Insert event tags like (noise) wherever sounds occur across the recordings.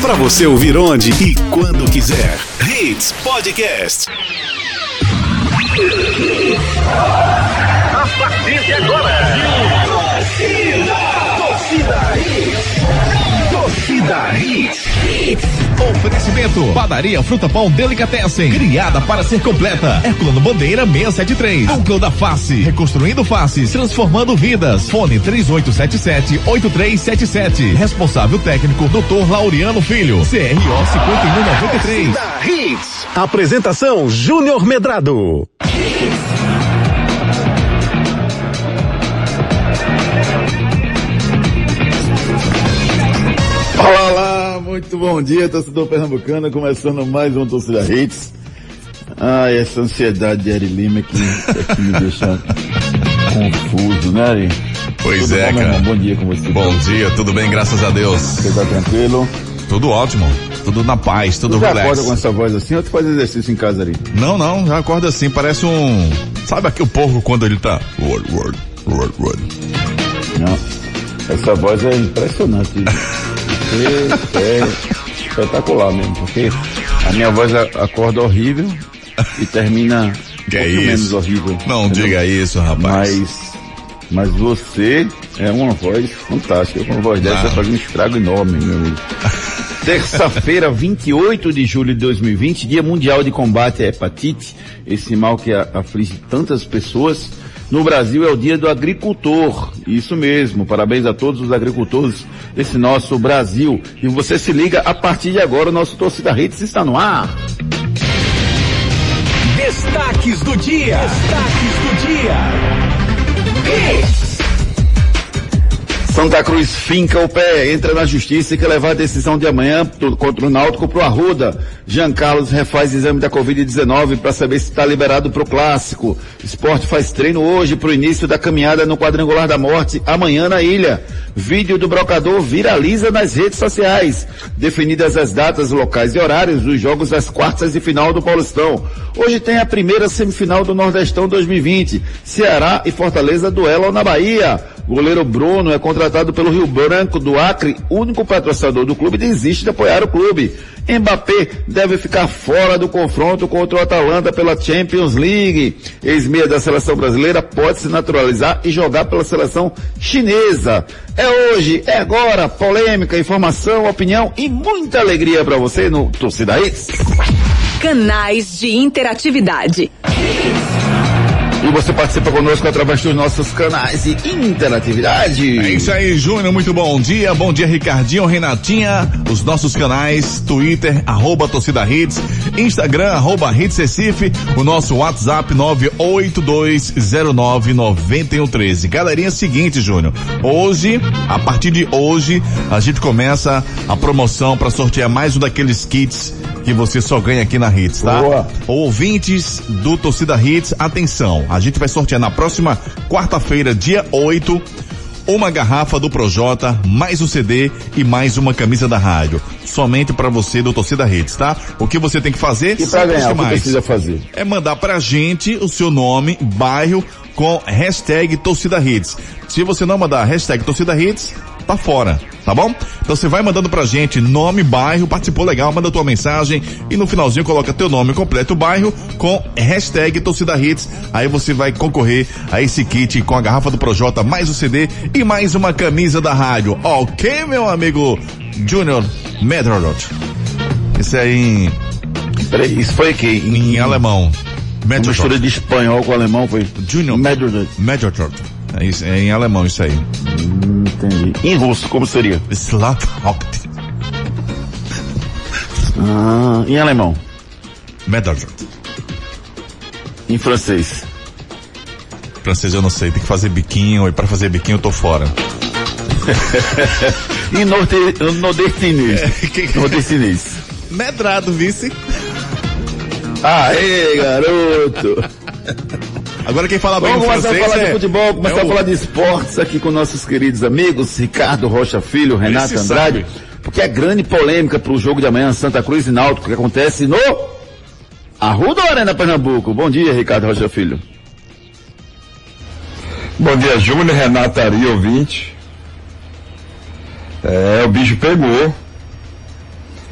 Para você ouvir onde e quando quiser. Hits Podcast. A partir de agora. Torcida, torcida Hits. Torcida Hits. Oferecimento. Padaria Fruta Pão Delicatessen. Criada para ser completa. Herculano Bandeira 673. Núcleo da Face. Reconstruindo faces. Transformando vidas. Fone 3877-8377. Responsável técnico Dr. Laureano Filho. CRO 5193. Hits. Apresentação Júnior Medrado. Olá, olá, muito bom dia, torcedor pernambucano, começando mais um Torcida Hits. Ai, essa ansiedade de Ari Lima que, é que me deixa confuso, né, Ari? Pois Tudo é, bom, cara. Bom dia com você. Bom dia, tudo bem, graças a Deus. Você tá tranquilo? Tudo ótimo. Tudo na paz, tudo Tu já relax. acorda com essa voz assim ou tu faz exercício em casa, Ari? Não, não, já acorda assim, parece um. Sabe aqui o porco quando ele tá. Word, word, word, word. Não. Essa voz é impressionante. (laughs) Porque é espetacular mesmo, porque a minha voz acorda horrível e termina um Que é isso? menos horrível. Não entendeu? diga isso, rapaz. Mas, mas você é uma voz fantástica. Com uma voz dessa Ah. faz um estrago enorme, meu amigo. (laughs) Terça-feira, 28 de julho de 2020, Dia Mundial de Combate à Hepatite, esse mal que aflige tantas pessoas. No Brasil é o Dia do Agricultor. Isso mesmo. Parabéns a todos os agricultores desse nosso Brasil. E você se liga a partir de agora, o nosso Torcida Hits está no ar. Destaques do dia. Destaques do dia. Hits. Santa Cruz finca o pé, entra na justiça e quer levar a decisão de amanhã contra o Náutico pro Arruda. Jean Carlos refaz exame da Covid-19 para saber se está liberado pro clássico. Esporte faz treino hoje pro início da caminhada no quadrangular da morte amanhã na ilha. Vídeo do brocador viraliza nas redes sociais. Definidas as datas, locais e horários dos jogos das quartas de final do Paulistão. Hoje tem a primeira semifinal do Nordestão 2020. Ceará e Fortaleza duelam na Bahia. O goleiro Bruno é contratado pelo Rio Branco do Acre, único patrocinador do clube, desiste de apoiar o clube. Mbappé deve ficar fora do confronto contra o Atalanta pela Champions League. Ex-meia da seleção brasileira pode se naturalizar e jogar pela seleção chinesa. É hoje, é agora, polêmica, informação, opinião e muita alegria para você no Torcida Hits. Canais de interatividade. E você participa conosco através dos nossos canais de interatividade. É isso aí, Júnior, muito bom dia. Bom dia, Ricardinho, Renatinha. Os nossos canais, Twitter, arroba Torcida Hits, Instagram, arroba Hits Recife, o nosso WhatsApp 982099113. Galerinha, é seguinte, Júnior. Hoje, a partir de hoje, a gente começa a promoção para sortear mais um daqueles kits que você só ganha aqui na Hits, tá? Boa. Ouvintes do Torcida Hits, atenção. A gente vai sortear na próxima quarta-feira, dia 8, uma garrafa do Projota, mais um CD e mais uma camisa da rádio. Somente para você do Torcida Hits, tá? O que você tem que fazer? E para ganhar, o que precisa fazer? É mandar pra gente o seu nome, bairro, com hashtag Torcida Hits. Se você não mandar hashtag Torcida Hits, tá fora, tá bom? Então você vai mandando pra gente nome, bairro, participou legal, manda tua mensagem e no finalzinho coloca teu nome completo, bairro, com hashtag Torcida Hits. Aí você vai concorrer a esse kit com a garrafa do Projota, mais o CD e mais uma camisa da rádio. Ok, meu amigo Junior Medrodot. Isso é em, Peraí, isso foi aqui? em alemão. Uma Medrodot. mistura de espanhol com alemão foi? Junior. Medrodot. Medrodot. É, isso, é em alemão isso aí. Entendi. Em russo, como seria? Slaphocht. Ah, em alemão. Medrodot. Em francês. Francês eu não sei, tem que fazer biquinho e pra fazer biquinho eu tô fora. (laughs) Em norte, nordestinês. Nordestinês. Medrado, vice. Aê, garoto! (laughs) Agora quem fala bem Vamos começar a francês falar é, de futebol, começar é a o- falar de esportes aqui com nossos queridos amigos, Ricardo Rocha Filho, Renato Andrade, sabe. porque é grande polêmica para o jogo de amanhã, Santa Cruz e Náutico, que acontece no Arruda Arena Pernambuco. Bom dia, Ricardo Rocha Filho. Bom dia, Júnior, Renato Ari, ouvinte. É, o bicho pegou.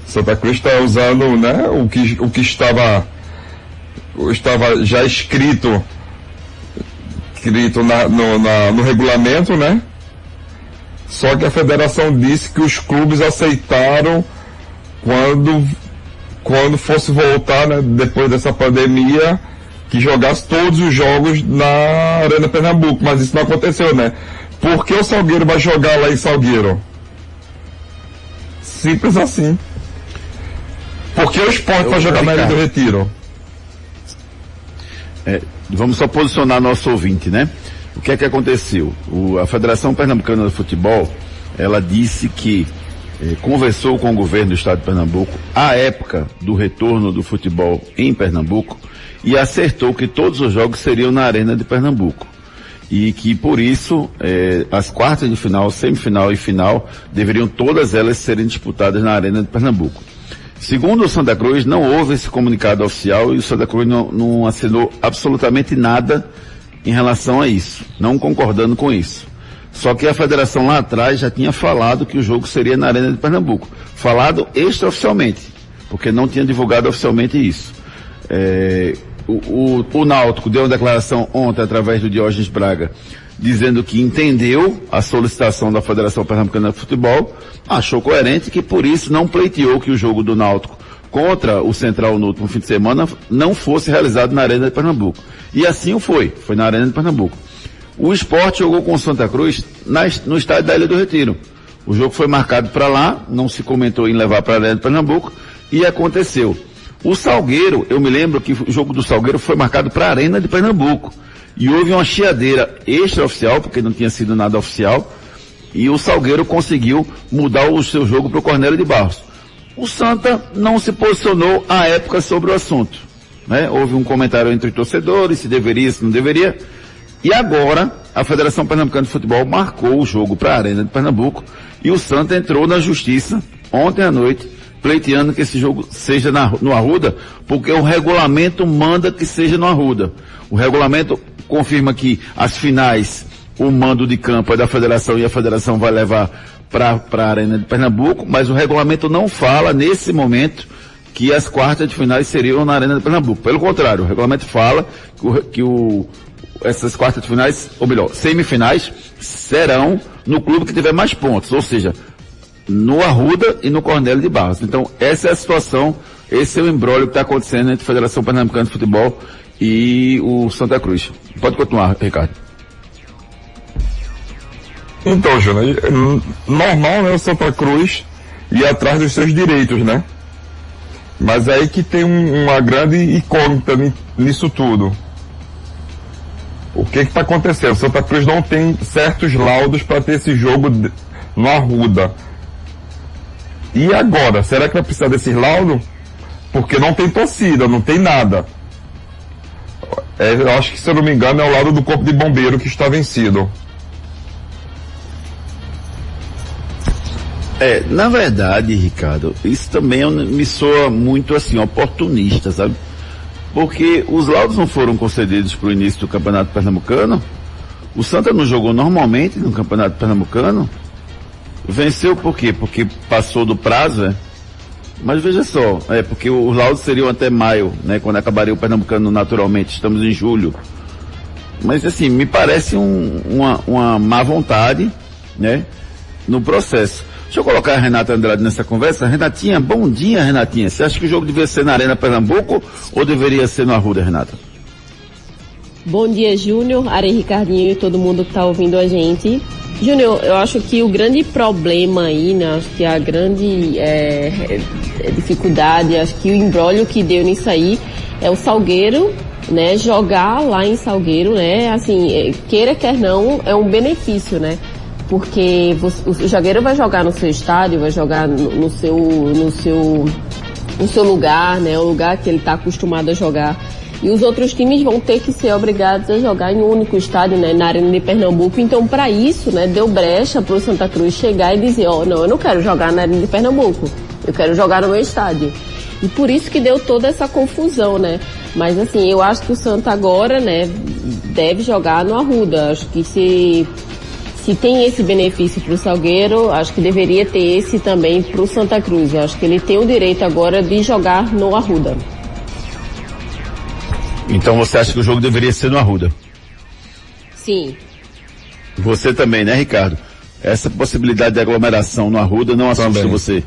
Santa Cruz está usando né, o, que, o que estava, estava já escrito, escrito na, no, na, no regulamento, né? Só que a federação disse que os clubes aceitaram quando, quando fosse voltar, né, depois dessa pandemia, que jogasse todos os jogos na Arena Pernambuco, mas isso não aconteceu, né? Por que o Salgueiro vai jogar lá em Salgueiro? Simples assim. Por que o esporte vai jogar na Ilha do Retiro? É, vamos só posicionar nosso ouvinte, né? O que é que aconteceu? O, a Federação Pernambucana de Futebol, ela disse que eh, conversou com o governo do estado de Pernambuco à época do retorno do futebol em Pernambuco e acertou que todos os jogos seriam na Arena de Pernambuco. E que por isso eh, as quartas de final, semifinal e final deveriam todas elas serem disputadas na Arena de Pernambuco. Segundo o Santa Cruz, não houve esse comunicado oficial e o Santa Cruz não, não assinou absolutamente nada em relação a isso, não concordando com isso. Só que a federação lá atrás já tinha falado que o jogo seria na Arena de Pernambuco. Falado extraoficialmente, porque não tinha divulgado oficialmente isso. É, o, o, o Náutico deu uma declaração ontem através do Diógenes Braga, dizendo que entendeu a solicitação da Federação Pernambucana de Futebol, achou coerente que por isso não pleiteou que o jogo do Náutico contra o Central no último fim de semana não fosse realizado na Arena de Pernambuco. E assim foi, foi na Arena de Pernambuco. O esporte jogou com o Santa Cruz no estádio da Ilha do Retiro. O jogo foi marcado para lá, não se comentou em levar para a Arena de Pernambuco, e aconteceu. O Salgueiro, eu me lembro que o jogo do Salgueiro foi marcado para a Arena de Pernambuco. E houve uma chiadeira extraoficial, porque não tinha sido nada oficial, e o Salgueiro conseguiu mudar o seu jogo para o Cornélio de Barros. O Santa não se posicionou à época sobre o assunto. Né? Houve um comentário entre torcedores, se deveria, se não deveria. E agora, a Federação Pernambucana de Futebol marcou o jogo para a Arena de Pernambuco e o Santa entrou na justiça ontem à noite, pleiteando que esse jogo seja na, no Arruda, porque o regulamento manda que seja no Arruda. O regulamento confirma que as finais, o mando de campo é da federação e a federação vai levar para a Arena de Pernambuco, mas o regulamento não fala, nesse momento, que as quartas de finais seriam na Arena de Pernambuco. Pelo contrário, o regulamento fala que, o, que o, essas quartas de finais, ou melhor, semifinais, serão no clube que tiver mais pontos, ou seja, no Arruda e no Cornélio de Barros. Então, essa é a situação, esse é o embrólio que está acontecendo entre a Federação Pernambucana de Futebol e o Santa Cruz. Pode continuar, Ricardo. Então, Júnior, normal, né, o Santa Cruz ir atrás dos seus direitos, né? Mas é aí que tem um, uma grande incógnita nisso tudo. O que está acontecendo? O Santa Cruz não tem certos laudos para ter esse jogo no Arruda. E agora? Será que vai precisar desses laudos? Porque não tem torcida, não tem nada. É, eu acho que, se eu não me engano, é o lado do Corpo de Bombeiro que está vencido. É, na verdade, Ricardo, isso também me soa muito assim, oportunista, sabe? Porque os laudos não foram concedidos para o início do Campeonato Pernambucano. O Santa não jogou normalmente no Campeonato Pernambucano. Venceu por quê? Porque passou do prazo, é? Mas veja só, é porque os laudos seriam até maio, né? Quando acabaria o Pernambucano naturalmente. Estamos em julho. Mas assim, me parece um, uma, uma má vontade, né? No processo. Deixa eu colocar a Renata Andrade nessa conversa. Renatinha, bom dia, Renatinha. Você acha que o jogo devia ser na Arena Pernambuco ou deveria ser no Arruda, Renata? Bom dia, Júnior, Ari Ricardinho e todo mundo que está ouvindo a gente. Júnior, eu acho que o grande problema aí, né, acho que a grande é, é, dificuldade, acho que o embrólio que deu nisso aí é o Salgueiro, né, jogar lá em Salgueiro, né, assim, é, queira quer não, é um benefício, né, porque você, o zagueiro vai jogar no seu estádio, vai jogar no, no, seu, no seu, no seu lugar, né? O lugar que ele está acostumado a jogar. E os outros times vão ter que ser obrigados a jogar em um único estádio, né, na Arena de Pernambuco. Então, para isso, né, deu brecha para o Santa Cruz chegar e dizer, ó, oh, não, eu não quero jogar na Arena de Pernambuco, eu quero jogar no meu estádio. E por isso que deu toda essa confusão, né? Mas assim, eu acho que o Santa agora, né, deve jogar no Arruda. Acho que se se tem esse benefício para o Salgueiro, acho que deveria ter esse também para o Santa Cruz. Eu acho que ele tem o direito agora de jogar no Arruda. Então você acha que o jogo deveria ser no Arruda? Sim. Você também, né, Ricardo? Essa possibilidade de aglomeração no Arruda não assusta Também. você?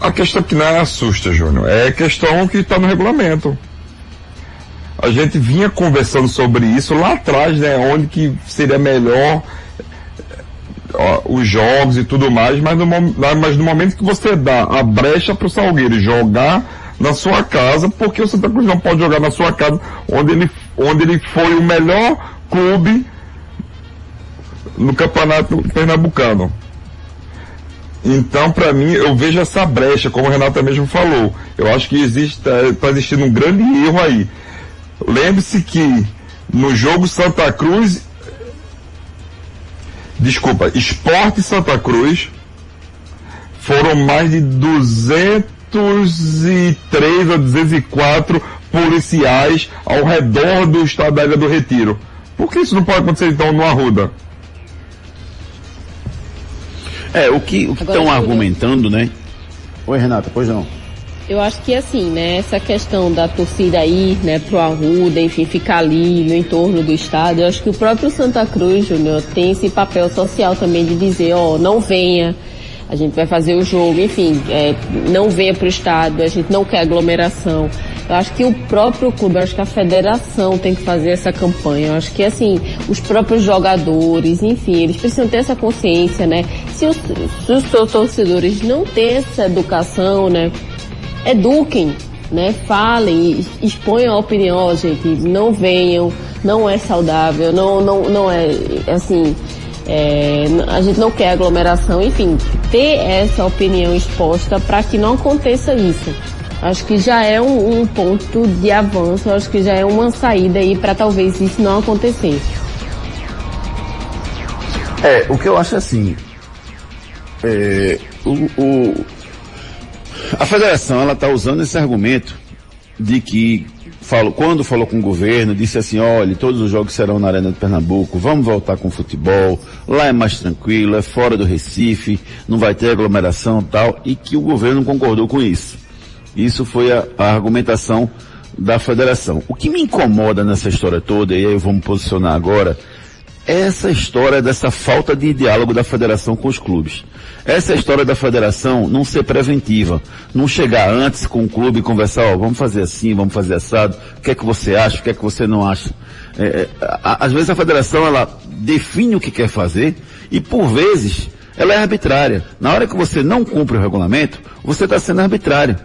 A questão que não assusta, Júnior, é a questão que está no regulamento. A gente vinha conversando sobre isso lá atrás, né? Onde que seria melhor ó, os jogos e tudo mais, mas no, mas no momento que você dá a brecha para o Salgueiro jogar na sua casa, porque o Santa Cruz não pode jogar na sua casa, onde ele, onde ele foi o melhor clube no campeonato pernambucano. Então, para mim, eu vejo essa brecha, como a Renata mesmo falou. Eu acho que existe, está existindo um grande erro aí. Lembre-se que no jogo Santa Cruz, desculpa, Esporte Santa Cruz, foram mais de 203 ou 204 policiais ao redor do estado da Ilha do Retiro. Por que isso não pode acontecer então no Arruda? É, o que o estão argumentando, né? Oi, Renata, pois não. Eu acho que assim, né, essa questão da torcida ir, né, pro Arruda, enfim, ficar ali no entorno do estádio, eu acho que o próprio Santa Cruz, Júnior, tem esse papel social também de dizer, ó, não venha, a gente vai fazer o jogo, enfim, é, não venha pro estádio, a gente não quer aglomeração. Eu acho que o próprio clube, eu acho que a federação tem que fazer essa campanha. Eu acho que assim, os próprios jogadores, enfim, eles precisam ter essa consciência, né? Se os, se os seus torcedores não têm essa educação, né? eduquem, né? Falem, exponham a opinião, gente, não venham, não é saudável, não, não, não é, assim, é, a gente não quer aglomeração, enfim, ter essa opinião exposta para que não aconteça isso. Acho que já é um, um ponto de avanço, acho que já é uma saída aí para talvez isso não acontecer. É, o que eu acho assim, é, o, o- a federação ela está usando esse argumento de que falou, quando falou com o governo, disse assim, olha, todos os jogos serão na Arena de Pernambuco, vamos voltar com o futebol, lá é mais tranquilo, é fora do Recife, não vai ter aglomeração tal, e que o governo concordou com isso. Isso foi a, a argumentação da federação. O que me incomoda nessa história toda, e aí eu vou me posicionar agora, essa história dessa falta de diálogo da federação com os clubes. Essa história da federação não ser preventiva, não chegar antes com o clube e conversar, vamos fazer assim, vamos fazer assado, o que é que você acha, o que é que você não acha. É, é, às vezes a federação ela define o que quer fazer e por vezes ela é arbitrária. Na hora que você não cumpre o regulamento, você está sendo arbitrário.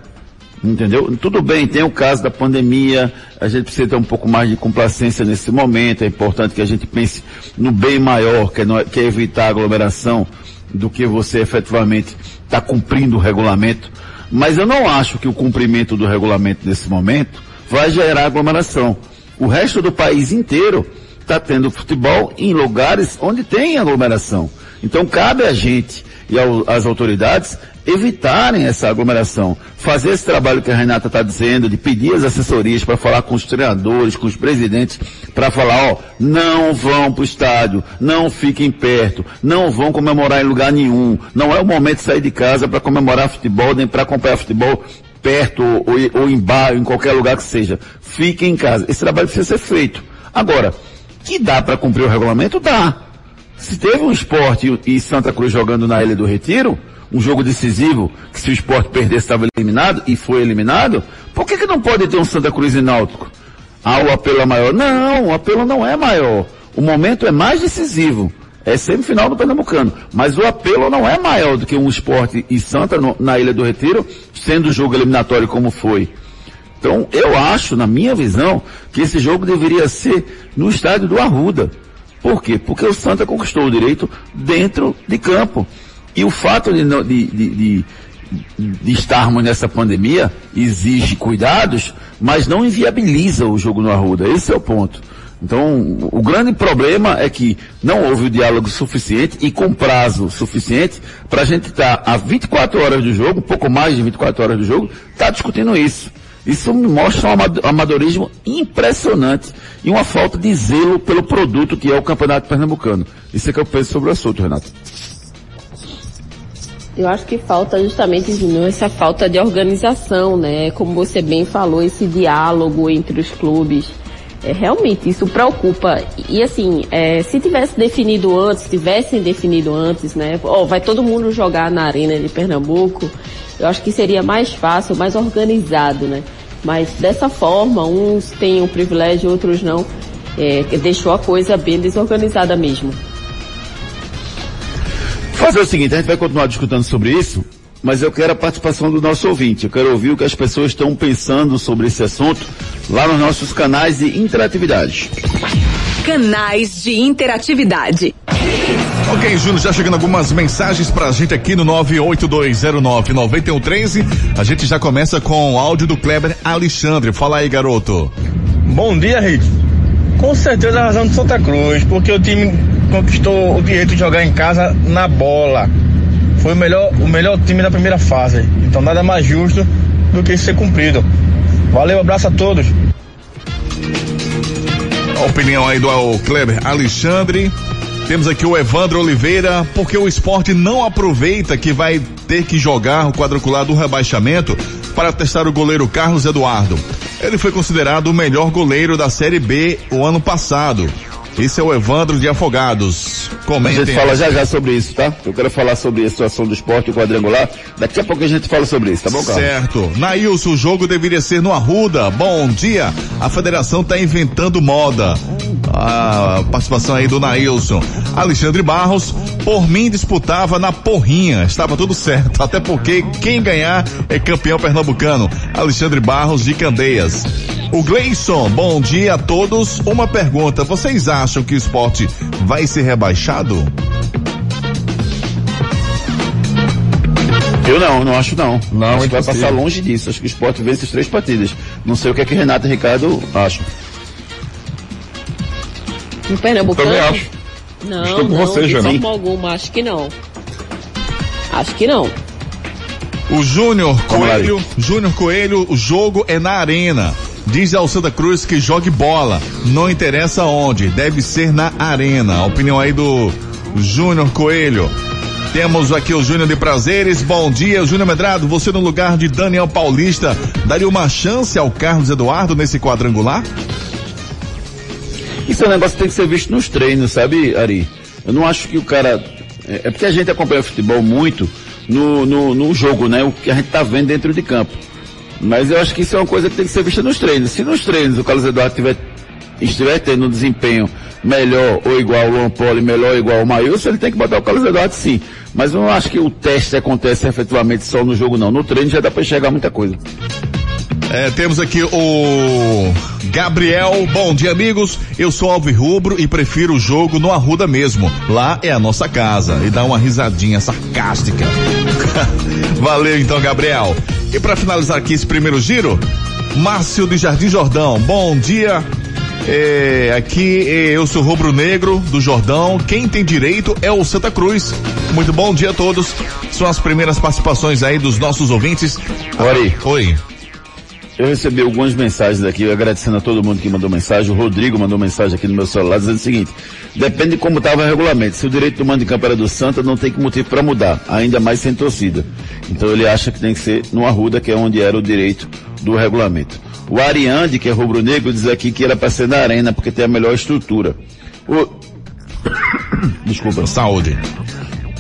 Entendeu? Tudo bem, tem o caso da pandemia, a gente precisa ter um pouco mais de complacência nesse momento, é importante que a gente pense no bem maior, que é, no- que é evitar a aglomeração, do que você efetivamente está cumprindo o regulamento. Mas eu não acho que o cumprimento do regulamento nesse momento vai gerar aglomeração. O resto do país inteiro está tendo futebol em lugares onde tem aglomeração. Então cabe a gente e às autoridades evitarem essa aglomeração. Fazer esse trabalho que a Renata está dizendo, de pedir as assessorias para falar com os treinadores, com os presidentes, para falar, ó, não vão para o estádio, não fiquem perto, não vão comemorar em lugar nenhum. Não é o momento de sair de casa para comemorar futebol, nem para acompanhar futebol perto ou, ou, em bar, em qualquer lugar que seja. Fiquem em casa. Esse trabalho precisa ser feito. Agora, que dá para cumprir o regulamento? Dá. Se teve um esporte e Santa Cruz jogando na Ilha do Retiro, um jogo decisivo, que se o esporte perdesse estava eliminado, e foi eliminado, por que, que não pode ter um Santa Cruz e Náutico? Ah, o apelo é maior. Não, o apelo não é maior. O momento é mais decisivo. É semifinal do Pernambucano. Mas o apelo não é maior do que um esporte e Santa no- na Ilha do Retiro, sendo o jogo eliminatório como foi. Então, eu acho, na minha visão, que esse jogo deveria ser no estádio do Arruda. Por quê? Porque o Santa conquistou o direito dentro de campo. E o fato de, de- de- de- estarmos nessa pandemia exige cuidados, mas não inviabiliza o jogo no Arruda. Esse é o ponto. Então, o grande problema é que não houve o diálogo suficiente e com prazo suficiente para a gente estar a 24 horas do jogo, pouco mais de 24 horas do jogo, tá discutindo isso. Isso me mostra um amadorismo impressionante e uma falta de zelo pelo produto que é o Campeonato Pernambucano. Isso é que eu penso sobre o assunto, Renato. Eu acho que falta justamente, Júnior, essa falta de organização, né? Como você bem falou, esse diálogo entre os clubes. É, realmente, isso preocupa. E assim, é, se tivesse definido antes, tivessem definido antes, né? Oh, vai todo mundo jogar na Arena de Pernambuco, eu acho que seria mais fácil, mais organizado, né? Mas dessa forma, uns têm o privilégio, outros não. É, deixou a coisa bem desorganizada mesmo fazer o seguinte, a gente vai continuar discutindo sobre isso, mas eu quero a participação do nosso ouvinte. Eu quero ouvir o que as pessoas estão pensando sobre esse assunto lá nos nossos canais de interatividade. Canais de interatividade. Ok, Júnior, já chegando algumas mensagens pra gente aqui no 982099113. A gente já começa com o áudio do Kleber Alexandre. Fala aí, garoto. Bom dia, Rito. Com certeza a razão de Santa Cruz, porque o time conquistou o direito de jogar em casa na bola. Foi o melhor, o melhor time da primeira fase. Então nada mais justo do que isso ser cumprido. Valeu, abraço a todos. A opinião aí do Kleber Alexandre. Temos aqui o Evandro Oliveira, porque o esporte não aproveita que vai ter que jogar o quadrangular do rebaixamento para testar o goleiro Carlos Eduardo. Ele foi considerado o melhor goleiro da Série B o ano passado. Esse é o Evandro de Afogados. Comentem. A gente fala já já sobre isso, tá? Eu quero falar sobre a situação do esporte quadrangular. Daqui a pouco a gente fala sobre isso, tá bom, Carlos? Certo. Nailson, o jogo deveria ser no Arruda. Bom dia. A federação tá inventando moda. A participação aí do Nailson. Alexandre Barros, por mim disputava na porrinha. Estava tudo certo. (laughs) Até porque quem ganhar é campeão pernambucano. Alexandre Barros de Candeias. O Gleison, bom dia a todos. Uma pergunta, vocês acham que o esporte vai ser rebaixado? Eu não, não acho não. Não, acho que vai passar longe disso. Acho que o esporte vence as três partidas. Não sei o que é que Renato e Ricardo acham. Em Pernambuco? Também acho. Não, Estou com não, você, de forma alguma, acho que não. Acho que não. O Júnior Coelho, Júnior Coelho, o jogo é na arena. Diz ao Santa Cruz que jogue bola, não interessa onde, deve ser na arena. A opinião aí do Júnior Coelho. Temos aqui o Júnior de Prazeres. Bom dia, Júnior Medrado. Você no lugar de Daniel Paulista daria uma chance ao Carlos Eduardo nesse quadrangular? Isso é um negócio que tem que ser visto nos treinos, sabe, Ari? Eu não acho que o cara. É, é porque a gente acompanha o futebol muito no, no, no jogo, né? O que a gente tá vendo dentro de campo. Mas eu acho que isso é uma coisa que tem que ser vista nos treinos. Se nos treinos o Carlos Eduardo tiver, estiver tendo um desempenho melhor ou igual ao Luan Poli, melhor ou igual ao Maílson, ele tem que botar o Carlos Eduardo sim. Mas eu não acho que o teste acontece efetivamente só no jogo não. No treino já dá para enxergar muita coisa. É, temos aqui o Gabriel. Bom dia, amigos. Eu sou Rubro e prefiro o jogo no Arruda mesmo. Lá é a nossa casa. E dá uma risadinha sarcástica. (laughs) Valeu então, Gabriel. E para finalizar aqui esse primeiro giro, Márcio de Jardim Jordão. Bom dia. É, aqui é, eu sou Rubro Negro do Jordão. Quem tem direito é o Santa Cruz. Muito bom dia a todos. São as primeiras participações aí dos nossos ouvintes. Oi. Oi. Eu recebi algumas mensagens aqui, agradecendo a todo mundo que mandou mensagem. O Rodrigo mandou mensagem aqui no meu celular dizendo o seguinte: depende de como estava o regulamento. Se o direito do mando de campo era do Santa, não tem que motivo para mudar, ainda mais sem torcida. Então ele acha que tem que ser no Arruda, que é onde era o direito do regulamento. O Ariande, que é rubro-negro, diz aqui que era para ser na arena, porque tem a melhor estrutura. O... (coughs) Desculpa. Saúde.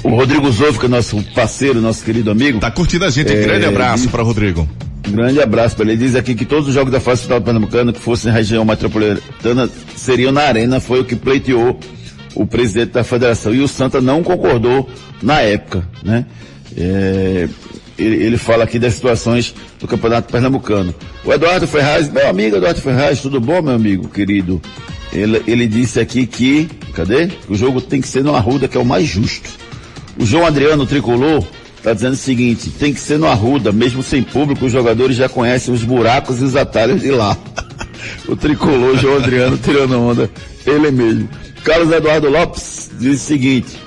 O Rodrigo Zofka, é nosso parceiro, nosso querido amigo. Tá curtindo a gente. É... Grande abraço para Rodrigo. Grande abraço para ele. Diz aqui que todos os jogos da fase final do Pernambucano que fossem na região metropolitana seriam na arena, foi o que pleiteou o presidente da federação. E o Santa não concordou na época, né? É, ele, ele, fala aqui das situações do Campeonato Pernambucano. O Eduardo Ferraz, meu amigo Eduardo Ferraz, tudo bom, meu amigo querido? Ele, ele disse aqui que, cadê? O jogo tem que ser no Arruda, que é o mais justo. O João Adriano Tricolor Está dizendo o seguinte, tem que ser no Arruda, mesmo sem público, os jogadores já conhecem os buracos e os atalhos de lá. (laughs) o tricolor João Adriano tirando onda, ele mesmo. Carlos Eduardo Lopes diz o seguinte,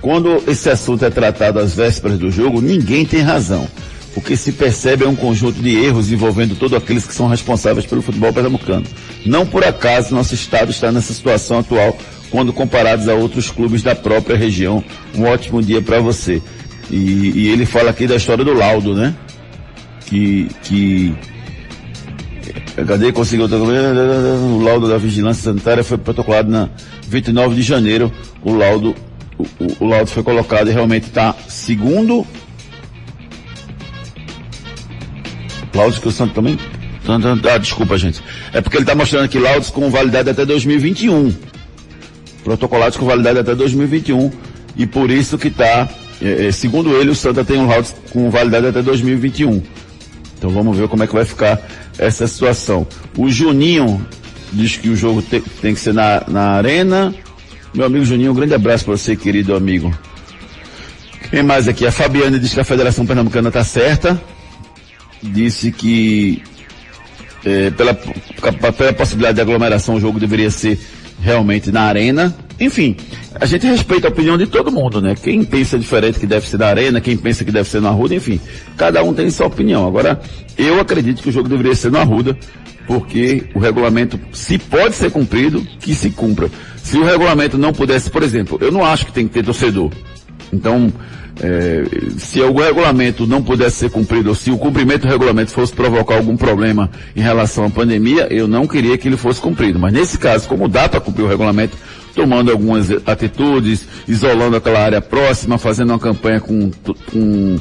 quando esse assunto é tratado às vésperas do jogo, ninguém tem razão. o que se percebe é um conjunto de erros envolvendo todos aqueles que são responsáveis pelo futebol pernambucano. Não por acaso nosso estado está nessa situação atual quando comparados a outros clubes da própria região. Um ótimo dia para você. E, e, ele fala aqui da história do laudo, né? Que, que Cadê conseguiu o laudo da vigilância sanitária foi protocolado na 29 de janeiro. O laudo, o, o, o laudo foi colocado e realmente está segundo. Laudos que o Santo também. Ah, desculpa, gente. É porque ele está mostrando aqui laudos com validade até 2021. Protocolados com validade até 2021. E por isso que está, segundo ele, o Santa tem um laudo com validade até 2021. Então vamos ver como é que vai ficar essa situação. O Juninho diz que o jogo te, tem que ser na, na arena. Meu amigo Juninho, um grande abraço para você, querido amigo. Quem mais aqui? A Fabiana diz que a Federação Pernambucana está certa. Disse que é, pela, pela possibilidade de aglomeração o jogo deveria ser realmente na arena. Enfim, a gente respeita a opinião de todo mundo, né? Quem pensa diferente que deve ser na arena, quem pensa que deve ser na Arruda, enfim, cada um tem sua opinião. Agora, eu acredito que o jogo deveria ser na Arruda, porque o regulamento, se pode ser cumprido, que se cumpra. Se o regulamento não pudesse, por exemplo, eu não acho que tem que ter torcedor. Então, é, se o regulamento não pudesse ser cumprido, ou se o cumprimento do regulamento fosse provocar algum problema em relação à pandemia, eu não queria que ele fosse cumprido. Mas nesse caso, como dá para cumprir o regulamento, tomando algumas atitudes, isolando aquela área próxima, fazendo uma campanha com, com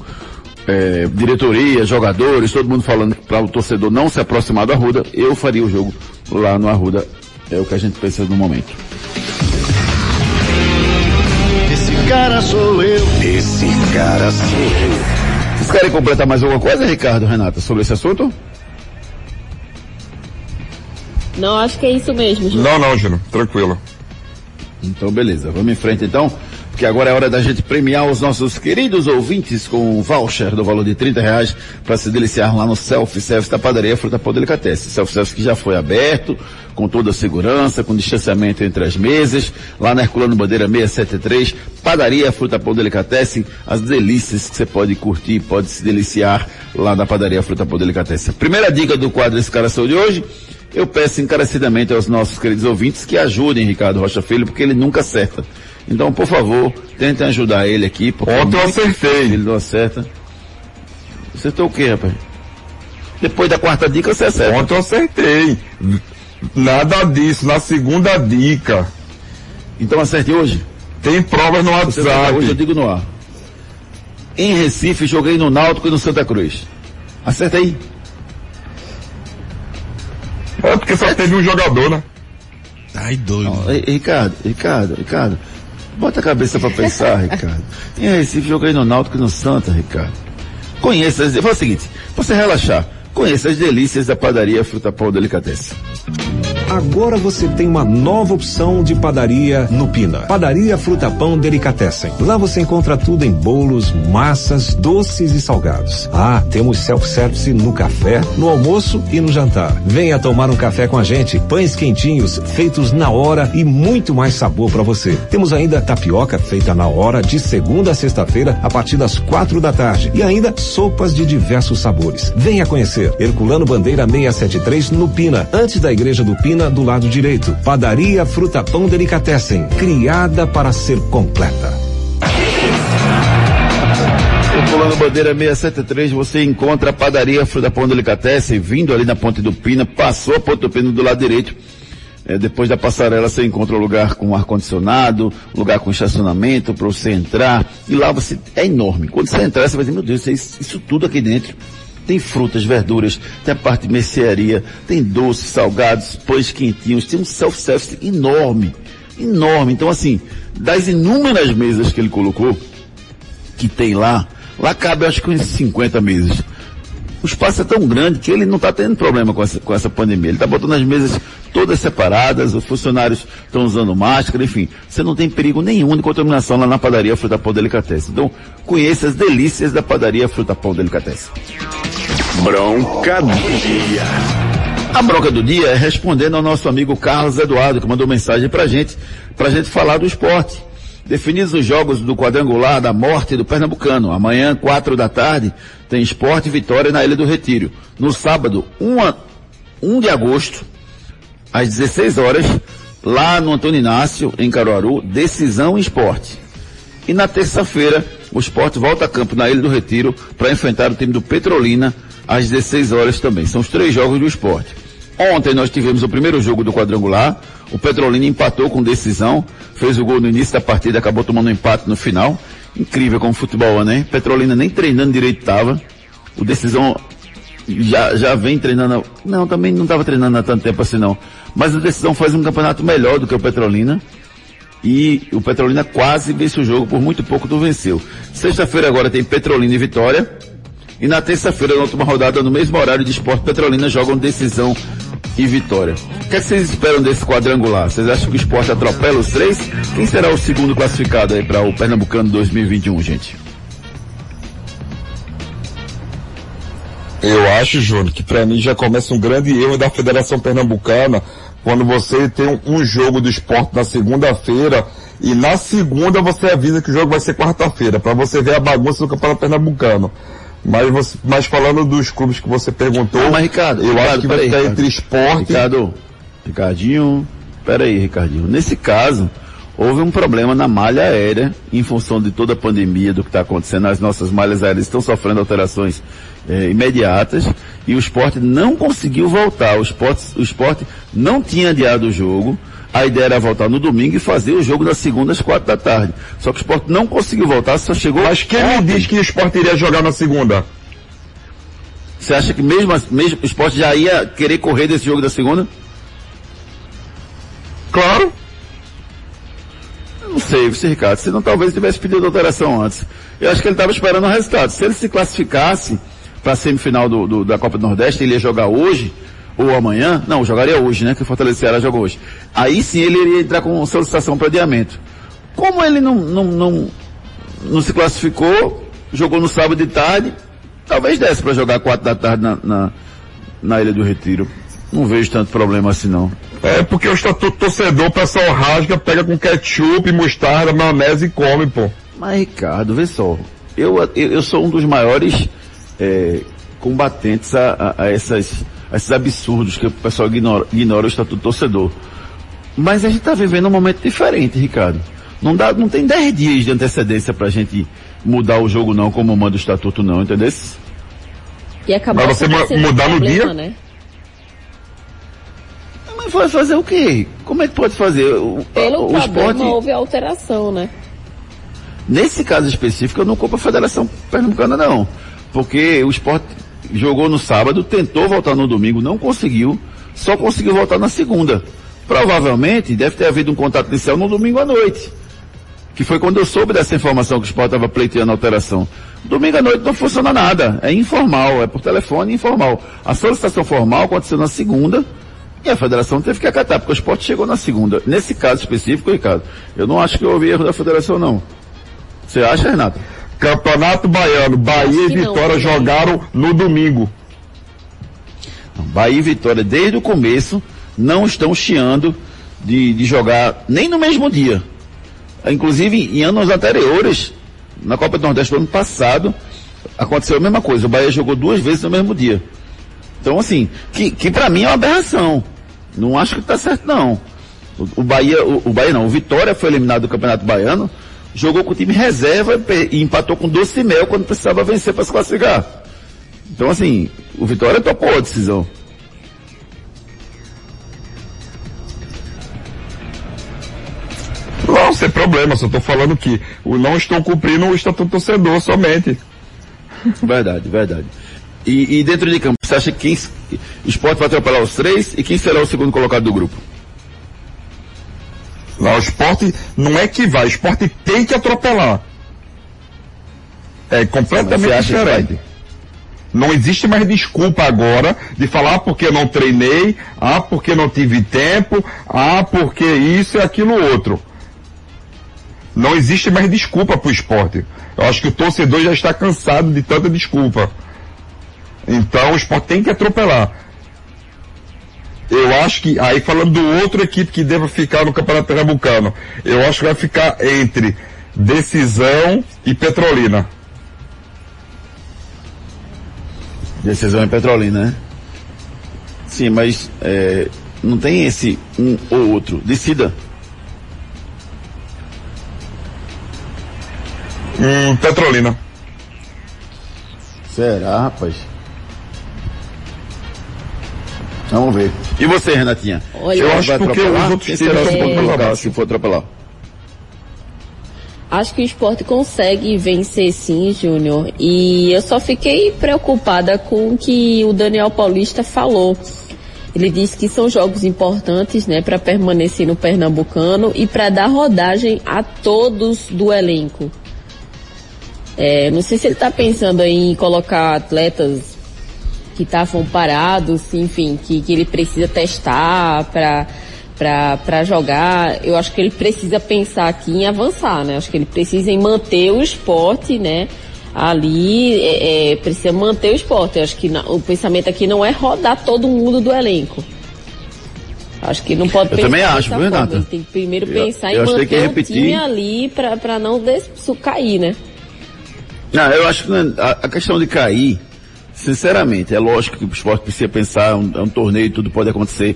é, diretoria, jogadores, todo mundo falando para o torcedor não se aproximar do Arruda, eu faria o jogo lá no Arruda. É o que a gente pensa no momento. Esse cara sou eu. Esse cara sou eu. Vocês querem completar mais alguma coisa, Ricardo, Renata, sobre esse assunto? Não, acho que é isso mesmo, Júnior. Não, não, Júnior. Tranquilo. Então, beleza. Vamos em frente, então. Porque agora é hora da gente premiar os nossos queridos ouvintes com um voucher do valor de 30 reais para se deliciar lá no self-service da padaria Fruta Pão Delicatessen. Self-service que já foi aberto, com toda a segurança, com distanciamento entre as mesas, lá na Herculano Bandeira 673, padaria Fruta Pão Delicatessen, as delícias que você pode curtir, pode se deliciar lá na padaria Fruta Pão Delicatessen. Primeira dica do quadro Esse Cara de hoje, eu peço encarecidamente aos nossos queridos ouvintes que ajudem Ricardo Rocha Filho, porque ele nunca acerta. Então, por favor, tentem ajudar ele aqui. Ontem eu acertei. Ele não acerta. Acertou o quê, rapaz? Depois da quarta dica você acerta. Ontem eu acertei. Nada disso, na segunda dica. Então acerte hoje? Tem provas no WhatsApp. Hoje eu digo no ar. Em Recife, joguei no Náutico e no Santa Cruz. Acerta aí. É porque só teve um jogador, né? Ai, doido. Não, Ricardo, Ricardo, Ricardo. Bota a cabeça pra pensar, Ricardo. Em Recife, joguei no Náutico e no Santa, Ricardo. Conheça, fala o seguinte, pra você relaxar, conheça as delícias da padaria Fruta Pão Delicatessen. Agora você tem uma nova opção de padaria no Pina. Padaria Fruta Pão Delicatessen. Lá você encontra tudo em bolos, massas, doces e salgados. Ah, temos self-service no café, no almoço e no jantar. Venha tomar um café com a gente. Pães quentinhos, feitos na hora e muito mais sabor para você. Temos ainda tapioca feita na hora de segunda a sexta-feira a partir das quatro da tarde e ainda sopas de diversos sabores. Venha conhecer. Herculano Bandeira 673 no Pina, antes da igreja do Pina esquina do lado direito. Padaria Fruta Pão Delicatessen, criada para ser completa. Pulando Bandeira 673, você encontra a padaria Fruta Pão Delicatessen, vindo ali na Ponte do Pina, passou a Ponte do Pina do lado direito. É, depois da passarela você encontra um lugar com ar-condicionado, lugar com estacionamento para você entrar. E lá você é enorme. Quando você entrar, você vai dizer, meu Deus, isso, isso tudo aqui dentro. Tem frutas, verduras, tem a parte de mercearia, tem doces, salgados, pães quentinhos, tem um self-service enorme, enorme. Então assim, das inúmeras mesas que ele colocou, que tem lá, lá cabe acho que uns 50 mesas. O espaço é tão grande que ele não está tendo problema com essa, com essa pandemia. Ele está botando as mesas todas separadas, os funcionários estão usando máscara, enfim. Você não tem perigo nenhum de contaminação lá na padaria Fruta Pão Delicatessen. Então, conheça as delícias da padaria Fruta Pão Delicatessen. Bronca do dia. A bronca do dia é respondendo ao nosso amigo Carlos Eduardo, que mandou mensagem pra gente, pra gente falar do esporte. Definidos os jogos do quadrangular da morte do Pernambucano. Amanhã, quatro da tarde, tem Esporte e Vitória na Ilha do Retiro. No sábado, 1, 1 de agosto, às 16 horas, lá no Antônio Inácio, em Caruaru, decisão esporte. E na terça-feira, o esporte volta a campo na Ilha do Retiro para enfrentar o time do Petrolina às 16 horas também. São os três jogos do esporte. Ontem nós tivemos o primeiro jogo do quadrangular. O Petrolina empatou com decisão, fez o gol no início da partida, acabou tomando um empate no final. Incrível como futebol, né? Petrolina nem treinando direito estava. O decisão já, já vem treinando. Não, também não estava treinando há tanto tempo assim não. Mas o decisão faz um campeonato melhor do que o Petrolina. E o Petrolina quase vence o jogo, por muito pouco do venceu. Sexta-feira agora tem Petrolina e Vitória. E na terça-feira, na última rodada, no mesmo horário de esporte, Petrolina jogam decisão e vitória. O que, é que vocês esperam desse quadrangular? Vocês acham que o esporte atropela os três? Quem será o segundo classificado aí para o Pernambucano 2021, gente? Eu acho, Júnior, que para mim já começa um grande erro da Federação Pernambucana quando você tem um, jogo do esporte na segunda-feira e na segunda você avisa que o jogo vai ser quarta-feira, para você ver a bagunça do Campeonato Pernambucano. Mas, você, mas falando dos clubes que você perguntou, Ah, mas Ricardo, eu Ricardo, acho que vai peraí, ficar Ricardo. entre esporte Ricardo, Ricardinho, peraí, Ricardinho. Nesse caso, houve um problema na malha aérea, em função de toda a pandemia, do que está acontecendo. As nossas malhas aéreas estão sofrendo alterações eh, imediatas e o esporte não conseguiu voltar. O esporte, o esporte não tinha adiado o jogo. A ideia era voltar no domingo e fazer o jogo da segunda às quatro da tarde. Só que o esporte não conseguiu voltar, só chegou. Mas quem me ontem. diz que o esporte iria jogar na segunda? Você acha que mesmo, mesmo o esporte já ia querer correr desse jogo da segunda? Claro. Eu Não sei, você Ricardo, se não talvez tivesse pedido alteração antes. Eu acho que ele estava esperando o resultado. Se ele se classificasse para a semifinal do, do- da Copa do Nordeste, ele ia jogar hoje ou amanhã. Não, jogaria hoje, né? Que o Fortaleza Ceará joga hoje. Aí sim ele iria entrar com solicitação para adiamento. Como ele não, não, não, não se classificou, jogou no sábado de tarde, talvez desse para jogar quatro da tarde na, na, na Ilha do Retiro. Não vejo tanto problema assim não. É porque o estatuto torcedor, o pessoal rasga, pega com ketchup, mostarda, maionese e come, pô. Mas Ricardo, vê só, eu, eu, eu sou um dos maiores é, combatentes a, a- a essas, esses absurdos que o pessoal ignora, ignora o estatuto torcedor. Mas a gente está vivendo um momento diferente, Ricardo. Não, dá, não tem 10 dias de antecedência pra gente mudar o jogo não, como manda o estatuto não, entendeu? E acabou Mas você mudar no dia? Né? Mas vai fazer o quê? Como é que pode fazer? O, Pelo o problema esporte, houve alteração, né? Nesse caso específico, eu não culpo a Federação Pernambucana, não. Porque o esporte jogou no sábado, tentou voltar no domingo, não conseguiu, só conseguiu voltar na segunda. Provavelmente deve ter havido um contato inicial no domingo à noite. Que foi quando eu soube dessa informação que o esporte estava pleiteando alteração. Domingo à noite não funciona nada. É informal, é por telefone informal. A solicitação formal aconteceu na segunda e a federação teve que acatar, porque o esporte chegou na segunda. Nesse caso específico, Ricardo, eu não acho que houve erro da federação, não. Você acha, Renato? Campeonato Baiano, Bahia e que não, Vitória também. jogaram no domingo. Bahia e Vitória, desde o começo, não estão chiando de, de jogar nem no mesmo dia. Inclusive, em anos anteriores, na Copa do Nordeste do ano passado, aconteceu a mesma coisa. O Bahia jogou duas vezes no mesmo dia. Então, assim, que, que para mim é uma aberração. Não acho que tá certo, não. O, o Bahia, o, o Bahia não, o Vitória foi eliminado do Campeonato Baiano, jogou com o time reserva e empatou com doce mel quando precisava vencer para se classificar. Então, assim, o Vitória topou a decisão. Não, sem problema, só tô falando que o- não estão cumprindo o estatuto torcedor somente. Verdade, verdade. E, e dentro de campo, você acha que quem, o esporte vai atropelar os três e quem será o segundo colocado do grupo? Não, o esporte não é que vai, o esporte tem que atropelar. É completamente diferente. Não existe mais desculpa agora de falar ah, porque não treinei, ah, porque não tive tempo, ah, porque isso e aquilo outro. Não existe mais desculpa para o esporte. Eu acho que o torcedor já está cansado de tanta desculpa. Então o esporte tem que atropelar. Eu acho que, aí falando do outro equipe que deva ficar no Campeonato Pernambucano, eu acho que vai ficar entre Decisão e Petrolina. Decisão em Petrolina, né? Sim, mas é, não tem esse um ou outro. Decida. Hum, Petrolina. Será, rapaz? Vamos ver. E você, Renatinha? Olha, Eu acho porque os outros times o são um pouco abaixo. se for atropelar? Acho que o esporte consegue vencer sim, Júnior. E eu só fiquei preocupada com o que o Daniel Paulista falou. Ele disse que são jogos importantes, né, para permanecer no Pernambucano e para dar rodagem a todos do elenco. É, não sei se ele está pensando em colocar atletas que estavam parados, enfim, que, que ele precisa testar para para jogar. Eu acho que ele precisa pensar aqui em avançar, né? Acho que ele precisa em manter o esporte, né? Ali é, é, precisa manter o esporte. Eu acho que na- o pensamento aqui não é rodar todo mundo do elenco. Acho que não pode Eu pensar também dessa acho, viu. Renata? Tem que primeiro Eu- pensar eu em que tem que manter o repetir. time ali para não des- cair, né? Não, eu acho que não é- a, a questão de cair, sinceramente, é lógico que o esporte precisa pensar, é um, é um torneio, tudo pode acontecer,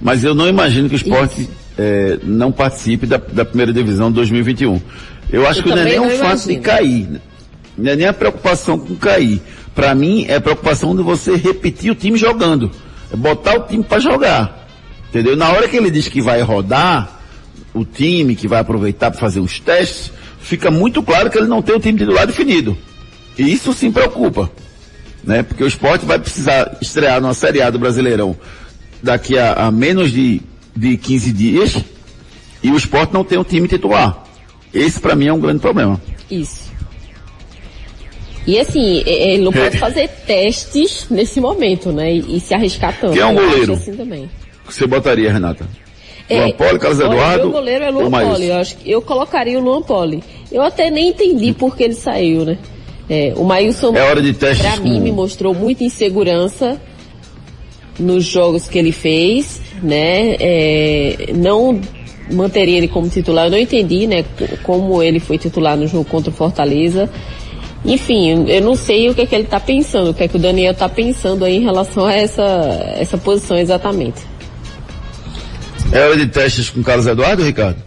mas eu não imagino que o esporte eh, não participe da, da primeira divisão de 2021. Eu acho Eu que não é nem o não fato de cair, né? não é nem a preocupação com cair. Para mim, é a preocupação de você repetir o time jogando, é botar o time para jogar, entendeu? Na hora que ele diz que vai rodar, o time que vai aproveitar para fazer os testes, fica muito claro que ele não tem o time titular definido. E isso sim preocupa. Né? Porque o esporte vai precisar estrear numa Série A do Brasileirão daqui a, a menos de, de 15 dias e o esporte não tem um time titular. Esse para mim é um grande problema. Isso. E assim, ele não pode (laughs) fazer testes nesse momento, né? E, e se arriscar tanto. Quem é um goleiro? assim também. Você botaria, Renata? É, Luan Poli, Carlos olha, Eduardo Meu goleiro é Luan? Poli. Eu, acho que eu colocaria o Luan Poli. Eu até nem entendi por que ele saiu, né? É, o Maílson, É hora de testes pra mim, com- me mostrou muita insegurança nos jogos que ele fez, né? É, não manteria ele como titular. Eu não entendi, né? co- Como ele foi titular no jogo contra o Fortaleza. Enfim, eu não sei o que é que ele tá pensando, o que é que o Daniel tá pensando aí em relação a essa, essa posição exatamente. É hora de testes com Carlos Eduardo, Ricardo?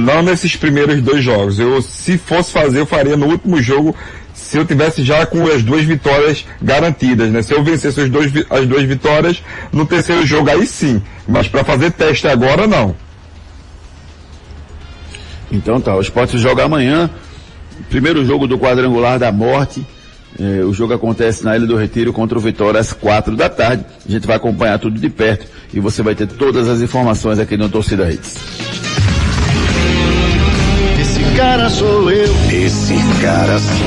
Não nesses primeiros dois jogos. Eu, se fosse fazer, eu faria no último jogo, se eu tivesse já com as duas vitórias garantidas, né? Se eu vencesse as, vi- as duas vitórias, no terceiro jogo aí sim. Mas para fazer teste agora, não. Então tá, o esporte joga amanhã, primeiro jogo do quadrangular da morte. Eh, o jogo acontece na Ilha do Retiro contra o Vitória às quatro da tarde. A gente vai acompanhar tudo de perto e você vai ter todas as informações aqui no Torcida Hits. Esse cara sou eu. Esse cara sou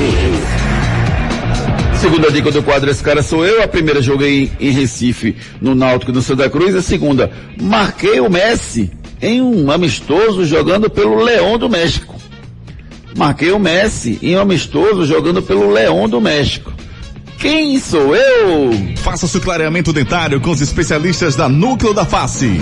eu. Segunda dica do quadro Esse Cara Sou Eu. A primeira joguei em Recife, no Náutico do Santa Cruz. A segunda, marquei o Messi em um amistoso jogando pelo Leão do México. Marquei o Messi em um amistoso jogando pelo Leão do México. Quem sou eu? Faça seu clareamento dentário com os especialistas da Núcleo da Face.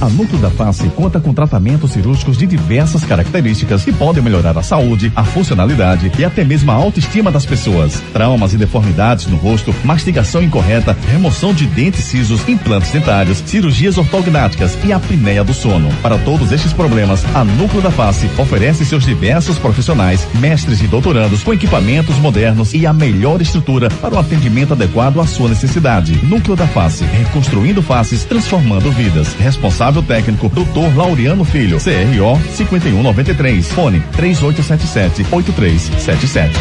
A Núcleo da Face conta com tratamentos cirúrgicos de diversas características que podem melhorar a saúde, a funcionalidade e até mesmo a autoestima das pessoas. Traumas e deformidades no rosto, mastigação incorreta, remoção de dentes cisos, implantes dentários, cirurgias ortognáticas e apneia do sono. Para todos estes problemas, a Núcleo da Face oferece seus diversos profissionais, mestres e doutorandos com equipamentos modernos e a melhor estrutura para o atendimento adequado à sua necessidade. Núcleo da Face, reconstruindo faces, transformando vidas. Responsável técnico, Dr. Laureano Filho, CRO 5193, fone 3877-8377.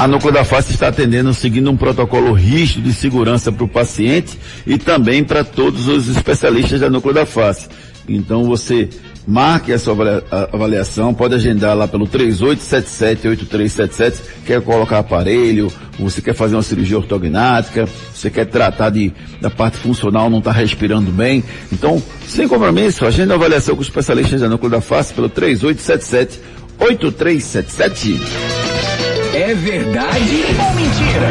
A Núcleo da Face está atendendo seguindo um protocolo rígido de segurança para o paciente e também para todos os especialistas da Núcleo da Face. Então você marque a sua avalia- a- avaliação, pode agendar lá pelo 3877-8377, quer colocar aparelho, você quer fazer uma cirurgia ortognática, você quer tratar de, da parte funcional, não está respirando bem. Então, sem compromisso, agenda a avaliação com os especialistas da Núcleo da Face pelo 3877-8377. É verdade ou mentira?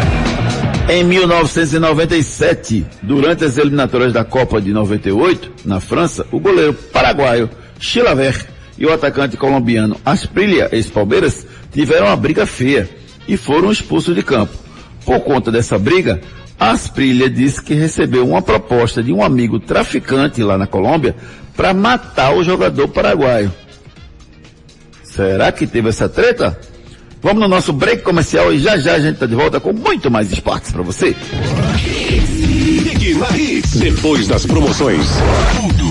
Em 1997, durante as eliminatórias da Copa de 98, na França, o goleiro paraguaio Chilaver e o atacante colombiano Asprilha, ex-Palmeiras, tiveram uma briga feia e foram expulsos de campo. Por conta dessa briga, Asprilha disse que recebeu uma proposta de um amigo traficante lá na Colômbia para matar o jogador paraguaio. Será que teve essa treta? Vamos no nosso break comercial e já já a gente está de volta com muito mais esportes para você. Depois das promoções. Tudo,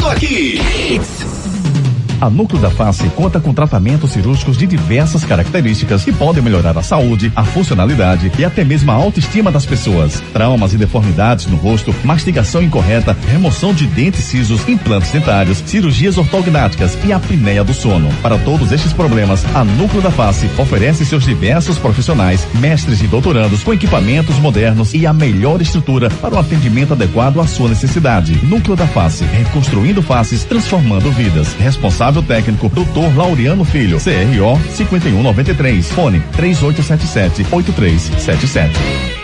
tudo aqui. A Núcleo da Face conta com tratamentos cirúrgicos de diversas características que podem melhorar a saúde, a funcionalidade e até mesmo a autoestima das pessoas. Traumas e deformidades no rosto, mastigação incorreta, remoção de dentes cisos, implantes dentários, cirurgias ortognáticas e apneia do sono. Para todos estes problemas, a Núcleo da Face oferece seus diversos profissionais, mestres e doutorandos com equipamentos modernos e a melhor estrutura para um atendimento adequado à sua necessidade. Núcleo da Face, reconstruindo faces, transformando vidas. Responsável técnico, Dr. Laureano Filho, CRO 5193, fone 3877 8377.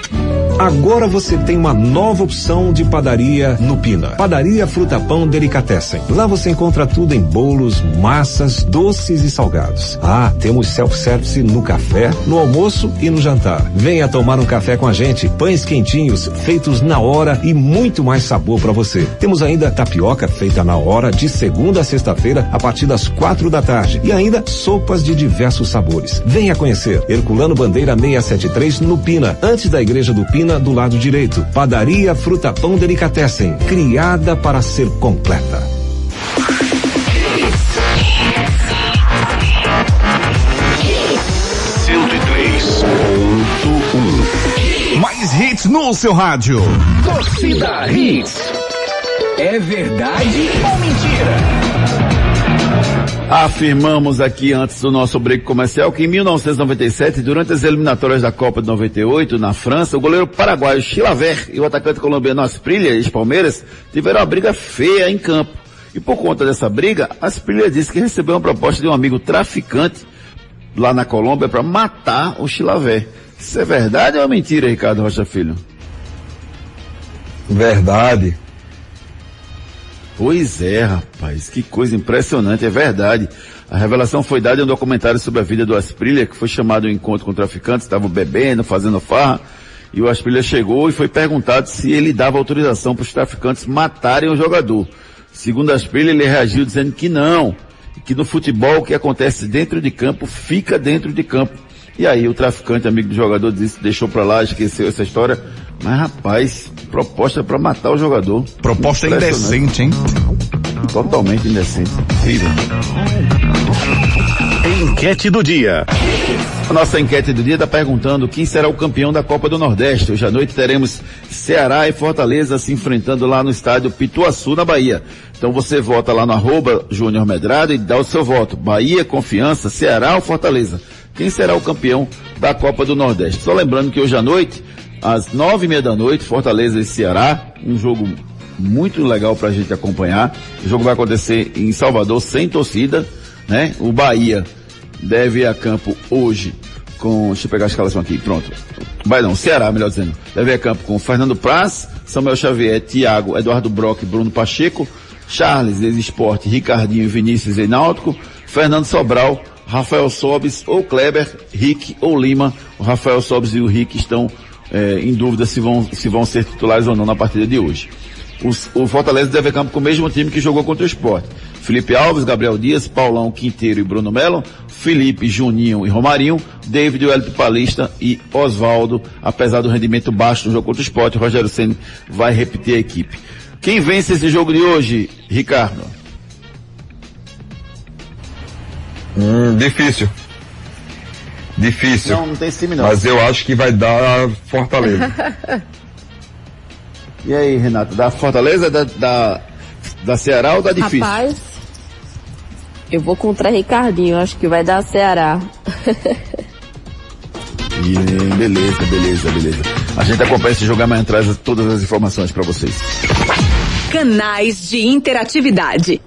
Agora você tem uma nova opção de padaria no Pina. Padaria Fruta Pão Delicatessen. Lá você encontra tudo em bolos, massas, doces e salgados. Ah, temos self-service no café, no almoço e no jantar. Venha tomar um café com a gente. Pães quentinhos, feitos na hora e muito mais sabor para você. Temos ainda tapioca feita na hora de segunda a sexta-feira a partir das quatro da tarde e ainda sopas de diversos sabores. Venha conhecer. Herculano Bandeira 673 no Pina, antes da Igreja do Pina do lado direito. Padaria Fruta Pão Delicatessen, criada para ser completa. Mais hits no seu rádio. Torcida Hits. É verdade ou mentira? Afirmamos aqui antes do nosso break comercial que em 1997, durante as eliminatórias da Copa de 98 na França, o goleiro paraguaio Chilaver e o atacante colombiano Asprilha, ex-Palmeiras, tiveram uma briga feia em campo. E por conta dessa briga, Asprilha disse que recebeu uma proposta de um amigo traficante lá na Colômbia para matar o Chilaver. Isso é verdade ou é mentira, Ricardo Rocha Filho? Verdade. Pois é, rapaz, que coisa impressionante, é verdade. A revelação foi dada em um documentário sobre a vida do Asprilha, que foi chamado ao encontro com traficantes, estavam bebendo, fazendo farra, e o Asprilha chegou e foi perguntado se ele dava autorização para os traficantes matarem o jogador. Segundo Asprilha, ele reagiu dizendo que não, que no futebol o que acontece dentro de campo fica dentro de campo. E aí o traficante, amigo do jogador, disse, deixou para lá, esqueceu essa história. Mas rapaz, proposta para matar o jogador. Proposta indecente, hein? Totalmente indecente. Incrível. Enquete do dia. A nossa enquete do dia está perguntando quem será o campeão da Copa do Nordeste. Hoje à noite teremos Ceará e Fortaleza se enfrentando lá no estádio Pituaçu, na Bahia. Então você vota lá no arroba Júnior Medrado e dá o seu voto. Bahia, Confiança, Ceará ou Fortaleza? Quem será o campeão da Copa do Nordeste? Só lembrando que hoje à noite, às nove e meia da noite, Fortaleza e Ceará, um jogo muito legal para a gente acompanhar. O jogo vai acontecer em Salvador sem torcida, né? O Bahia deve ir a campo hoje com, deixa eu pegar a escalação aqui, pronto. Vai não, Ceará, melhor dizendo. Deve ir a campo com Fernando Praz, Samuel Xavier, Thiago, Eduardo Brock, Bruno Pacheco, Charles, ex-esporte, Ricardinho, Vinícius e Náutico, Fernando Sobral, Rafael Sobes ou Kleber, Rick ou Lima. O Rafael Sobes e o Rick estão é, em dúvida se vão, se vão ser titulares ou não na partida de hoje. Os, o Fortaleza deve campo com o mesmo time que jogou contra o esporte. Felipe Alves, Gabriel Dias, Paulão, Quinteiro e Bruno Melo, Felipe, Juninho e Romarinho, David, Wellington Palista e Oswaldo, apesar do rendimento baixo no jogo contra o esporte, Rogério Senna vai repetir a equipe. Quem vence esse jogo de hoje, Ricardo? Hum, difícil. Difícil. Não, não tem esse time não. Mas eu acho que vai dar Fortaleza. (laughs) E aí, Renato, da Fortaleza, da, da, da Ceará ou da difícil? Rapaz, eu vou contra Ricardinho, acho que vai dar Ceará. (laughs) Beleza, beleza, beleza. A gente acompanha esse jogo amanhã traz todas as informações para vocês. Canais de interatividade.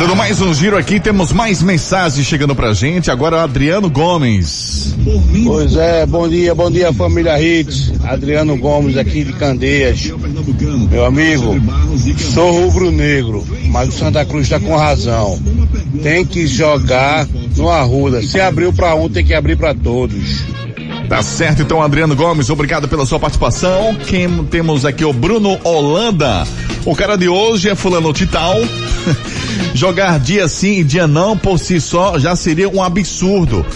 Dando mais um giro aqui, temos mais mensagens chegando pra gente. Agora Adriano Gomes. Pois é, bom dia, bom dia família Hits. Adriano Gomes aqui de Candeias. Meu amigo, sou rubro-negro, mas o Santa Cruz está com razão. Tem que jogar no Arruda. Se abriu para um, tem que abrir para todos. Tá certo, então, Adriano Gomes, obrigado pela sua participação. Quem temos aqui o Bruno Holanda. O cara de hoje é fulano de tal. (laughs) Jogar dia sim e dia não por si só já seria um absurdo.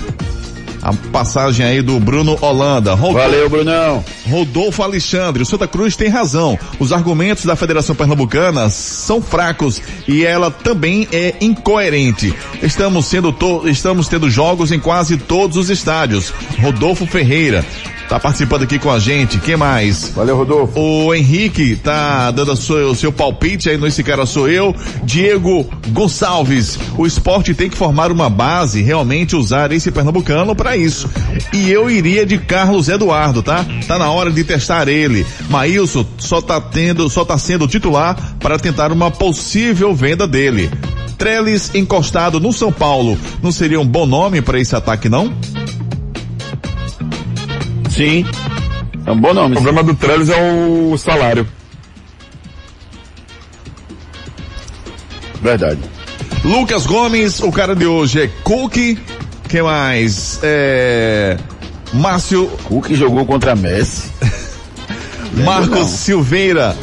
A passagem aí do Bruno Holanda. Rodolfo, Valeu, Brunão. Rodolfo Alexandre, o Santa Cruz tem razão. Os argumentos da Federação Pernambucana são fracos e ela também é incoerente. Estamos sendo estamos tendo jogos em quase todos os estádios. Rodolfo Ferreira. Tá participando aqui com a gente. Quem mais? Valeu, Rodolfo. O Henrique tá dando o seu, seu palpite aí no Esse Cara Sou Eu. Diego Gonçalves. O esporte tem que formar uma base, realmente usar esse pernambucano para isso. E eu iria de Carlos Eduardo, tá? Tá na hora de testar ele. Maílson só tá tendo, só tá sendo titular para tentar uma possível venda dele. Trellis encostado no São Paulo. Não seria um bom nome para esse ataque, não? Sim. É um bom nome. O problema do Trellis é o salário. Verdade. Lucas Gomes, o cara de hoje é Cook. Quem mais? É. Márcio. Cook jogou contra Messi. (laughs) Marcos Silveira.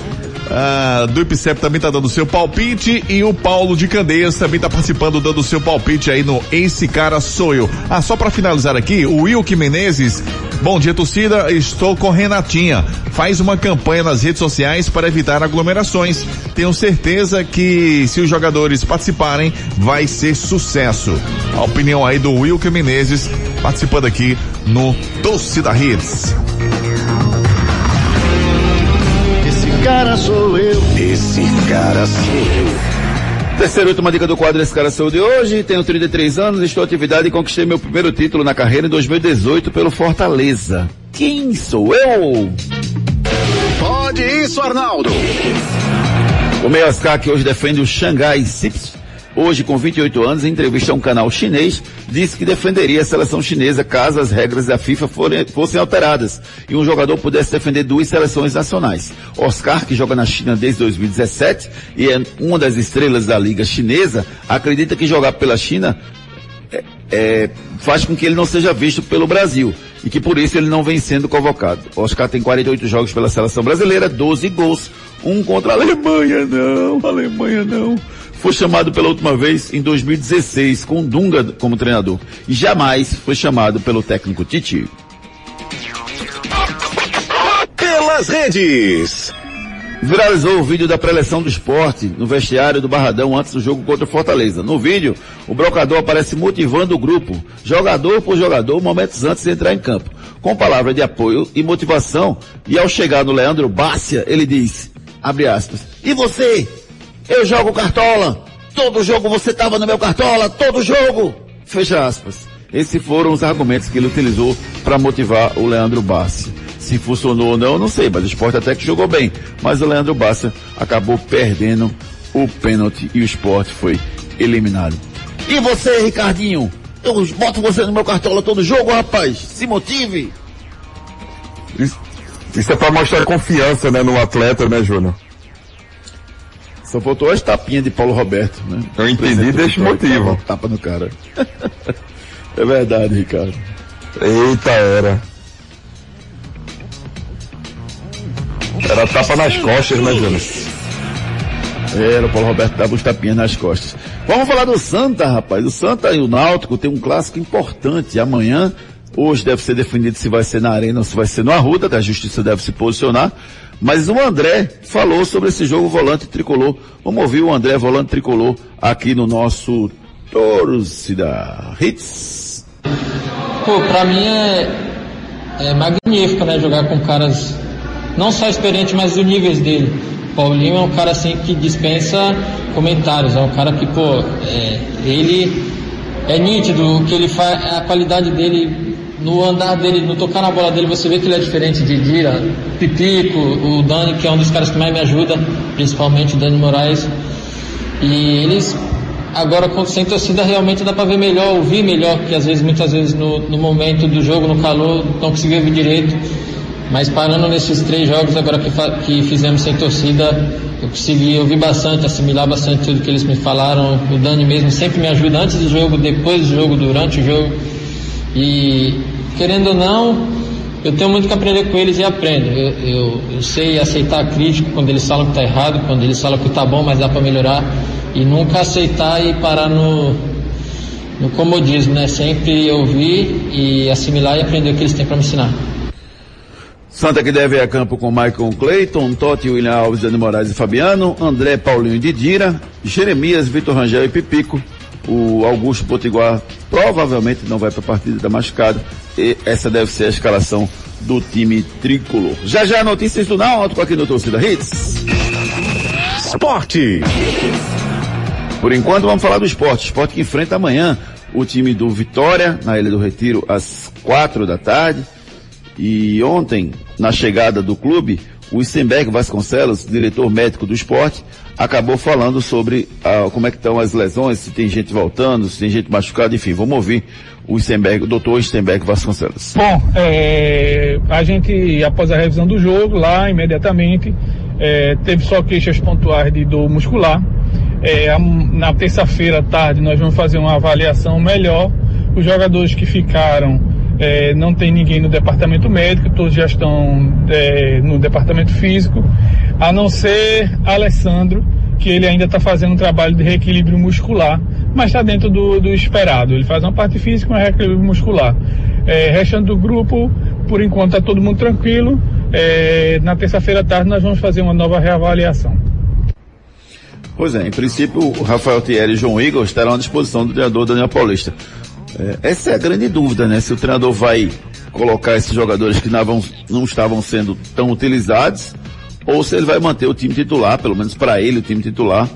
Ah, do IPCEP também está dando seu palpite e o Paulo de Candeias também está participando dando seu palpite aí no Esse Cara Sou Eu. Ah, só para finalizar aqui, o Wilke Menezes, bom dia torcida, estou com Renatinha, faz uma campanha nas redes sociais para evitar aglomerações. Tenho certeza que se os jogadores participarem, vai ser sucesso. A opinião aí do Wilke Menezes participando aqui no Torcida Hits. cara sou eu. Esse cara sou eu. Terceira e última dica do quadro Esse Cara Sou de hoje. Tenho 33 anos, estou em atividade e conquistei meu primeiro título na carreira em 2018 pelo Fortaleza. Quem sou eu? Pode isso, Arnaldo. O meio Oscar que hoje defende o Xangai Sips hoje com 28 anos, em entrevista a um canal chinês, disse que defenderia a seleção chinesa caso as regras da FIFA forem, fossem alteradas e um jogador pudesse defender duas seleções nacionais. Oscar, que joga na China desde 2017 e é uma das estrelas da liga chinesa, acredita que jogar pela China é, é, faz com que ele não seja visto pelo Brasil e que por isso ele não vem sendo convocado. Oscar tem 48 jogos pela seleção brasileira, 12 gols, um contra a Alemanha, não, Alemanha não foi chamado pela última vez em 2016 com Dunga como treinador e jamais foi chamado pelo técnico Titi. Pelas redes. Viralizou o vídeo da preleção do esporte no vestiário do Barradão antes do jogo contra o Fortaleza. No vídeo, o brocador aparece motivando o grupo, jogador por jogador, momentos antes de entrar em campo, com palavras de apoio e motivação. E ao chegar no Leandro Bárcia, ele diz, abre aspas, e você? Eu jogo cartola. Todo jogo você estava no meu cartola, todo jogo. Fecha aspas. Esses foram os argumentos que ele utilizou para motivar o Leandro Bassi. Se funcionou ou não, não sei, mas o esporte até que jogou bem. Mas o Leandro Bassi acabou perdendo o pênalti e o esporte foi eliminado. E você, Ricardinho? Eu boto você no meu cartola todo jogo, rapaz. Se motive. Isso, isso é para mostrar confiança, né, no atleta, né, Júnior? Só faltou as tapinhas de Paulo Roberto, né? Eu entendi desse motivo. Tapa no cara. (laughs) é verdade, Ricardo. Eita, era. Era tapa nas costas, né, Júnior? Era, o Paulo Roberto dava os tapinhas nas costas. Vamos falar do Santa, rapaz. O Santa e o Náutico tem um clássico importante. Amanhã, hoje deve ser definido se vai ser na Arena ou se vai ser no Arruda, que a Justiça deve se posicionar. Mas o André falou sobre esse jogo volante tricolor. Vamos ouvir o André volante tricolor aqui no nosso Torcida Hits. Pô, pra mim é, é magnífico, né? Jogar com caras não só experientes, mas do níveis dele. Paulinho é um cara assim que dispensa comentários, é um cara que, pô, é, ele é nítido o que ele faz, a qualidade dele no andar dele, no tocar na bola dele, você vê que ele é diferente de Dira, Pipico, o Dani, que é um dos caras que mais me ajuda, principalmente o Dani Moraes. E eles agora sem torcida realmente dá para ver melhor, ouvir melhor, porque às vezes, muitas vezes no, no momento do jogo, no calor, não conseguia ouvir direito. Mas parando nesses três jogos agora que, que fizemos sem torcida, eu consegui ouvir bastante, assimilar bastante tudo que eles me falaram. O Dani mesmo sempre me ajuda antes do jogo, depois do jogo, durante o jogo. E querendo ou não, eu tenho muito que aprender com eles e aprendo. Eu, eu, eu sei aceitar a crítica quando eles falam que está errado, quando eles falam que está bom, mas dá para melhorar. E nunca aceitar e parar no, no comodismo, né? Sempre ouvir e assimilar e aprender o que eles têm para me ensinar. Santa que deve a campo com Michael Clayton, Totti, William Alves, Dani Moraes e Fabiano, André, Paulinho e Didira, Jeremias, Vitor Rangel e Pipico. O Augusto Potiguar provavelmente não vai para a partida, da machucado. E essa deve ser a escalação do time tricolor. Já já notícias do Náutico aqui no Torcida Hits. Esporte. Por enquanto vamos falar do esporte. Esporte que enfrenta amanhã o time do Vitória, na Ilha do Retiro, às quatro da tarde. E ontem, na chegada do clube, o Stenberg Vasconcelos, diretor médico do esporte, acabou falando sobre ah, como é que estão as lesões, se tem gente voltando, se tem gente machucada, enfim, vamos ouvir o Stenberg, o doutor Stenberg Vasconcelos. Bom, é, a gente, após a revisão do jogo, lá imediatamente, é, teve só queixas pontuais de dor muscular. É, na terça-feira à tarde nós vamos fazer uma avaliação melhor. Os jogadores que ficaram é, não tem ninguém no departamento médico, todos já estão é, no departamento físico, a não ser Alessandro, que ele ainda está fazendo um trabalho de reequilíbrio muscular, mas está dentro do, do, esperado. Ele faz uma parte física e um reequilíbrio muscular. É, restante do grupo, por enquanto está todo mundo tranquilo. É, na terça-feira à tarde nós vamos fazer uma nova reavaliação. Pois é, em princípio o Rafael Thierry e João Igor estarão à disposição do treinador Daniel Paulista. É, essa é a grande dúvida, né? Se o treinador vai colocar esses jogadores que não, não estavam sendo tão utilizados, ou se ele vai manter o time titular, pelo menos para ele, o time titular,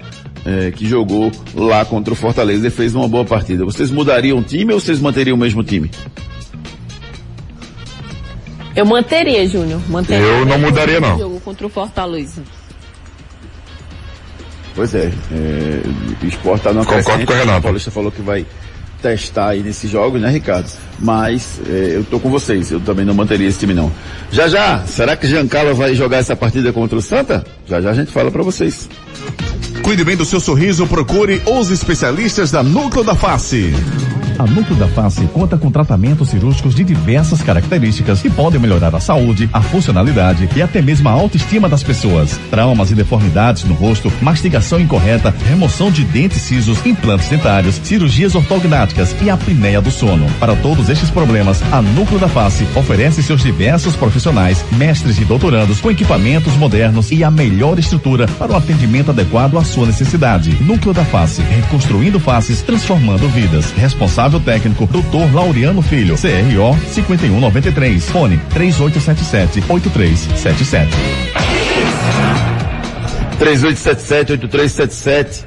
é, que jogou lá contra o Fortaleza e fez uma boa partida. Vocês mudariam o time ou vocês manteriam o mesmo time? Eu manteria, Júnior. Manteria eu não mudaria, não. Jogo contra o Fortaleza. Pois é, é o esporte está numa Concordo com o Renato. O Paulista falou que vai testar aí nesses jogos, né, Ricardo? Mas é, eu tô com vocês, eu também não manteria esse time não. Já já, será que Giancarlo vai jogar essa partida contra o Santa? Já já a gente fala para vocês. Cuide bem do seu sorriso, procure os especialistas da Núcleo da Face. A Núcleo da Face conta com tratamentos cirúrgicos de diversas características que podem melhorar a saúde, a funcionalidade e até mesmo a autoestima das pessoas. Traumas e deformidades no rosto, mastigação incorreta, remoção de dentes cisos, implantes dentários, cirurgias ortognáticas e apneia do sono. Para todos estes problemas, a Núcleo da Face oferece seus diversos profissionais, mestres e doutorandos com equipamentos modernos e a melhor estrutura para o atendimento adequado à sua necessidade. Núcleo da Face, reconstruindo faces, transformando vidas. Responsável responsável técnico, Dr. Laureano Filho, CRO 5193, fone 3877 8377. 3877-8377.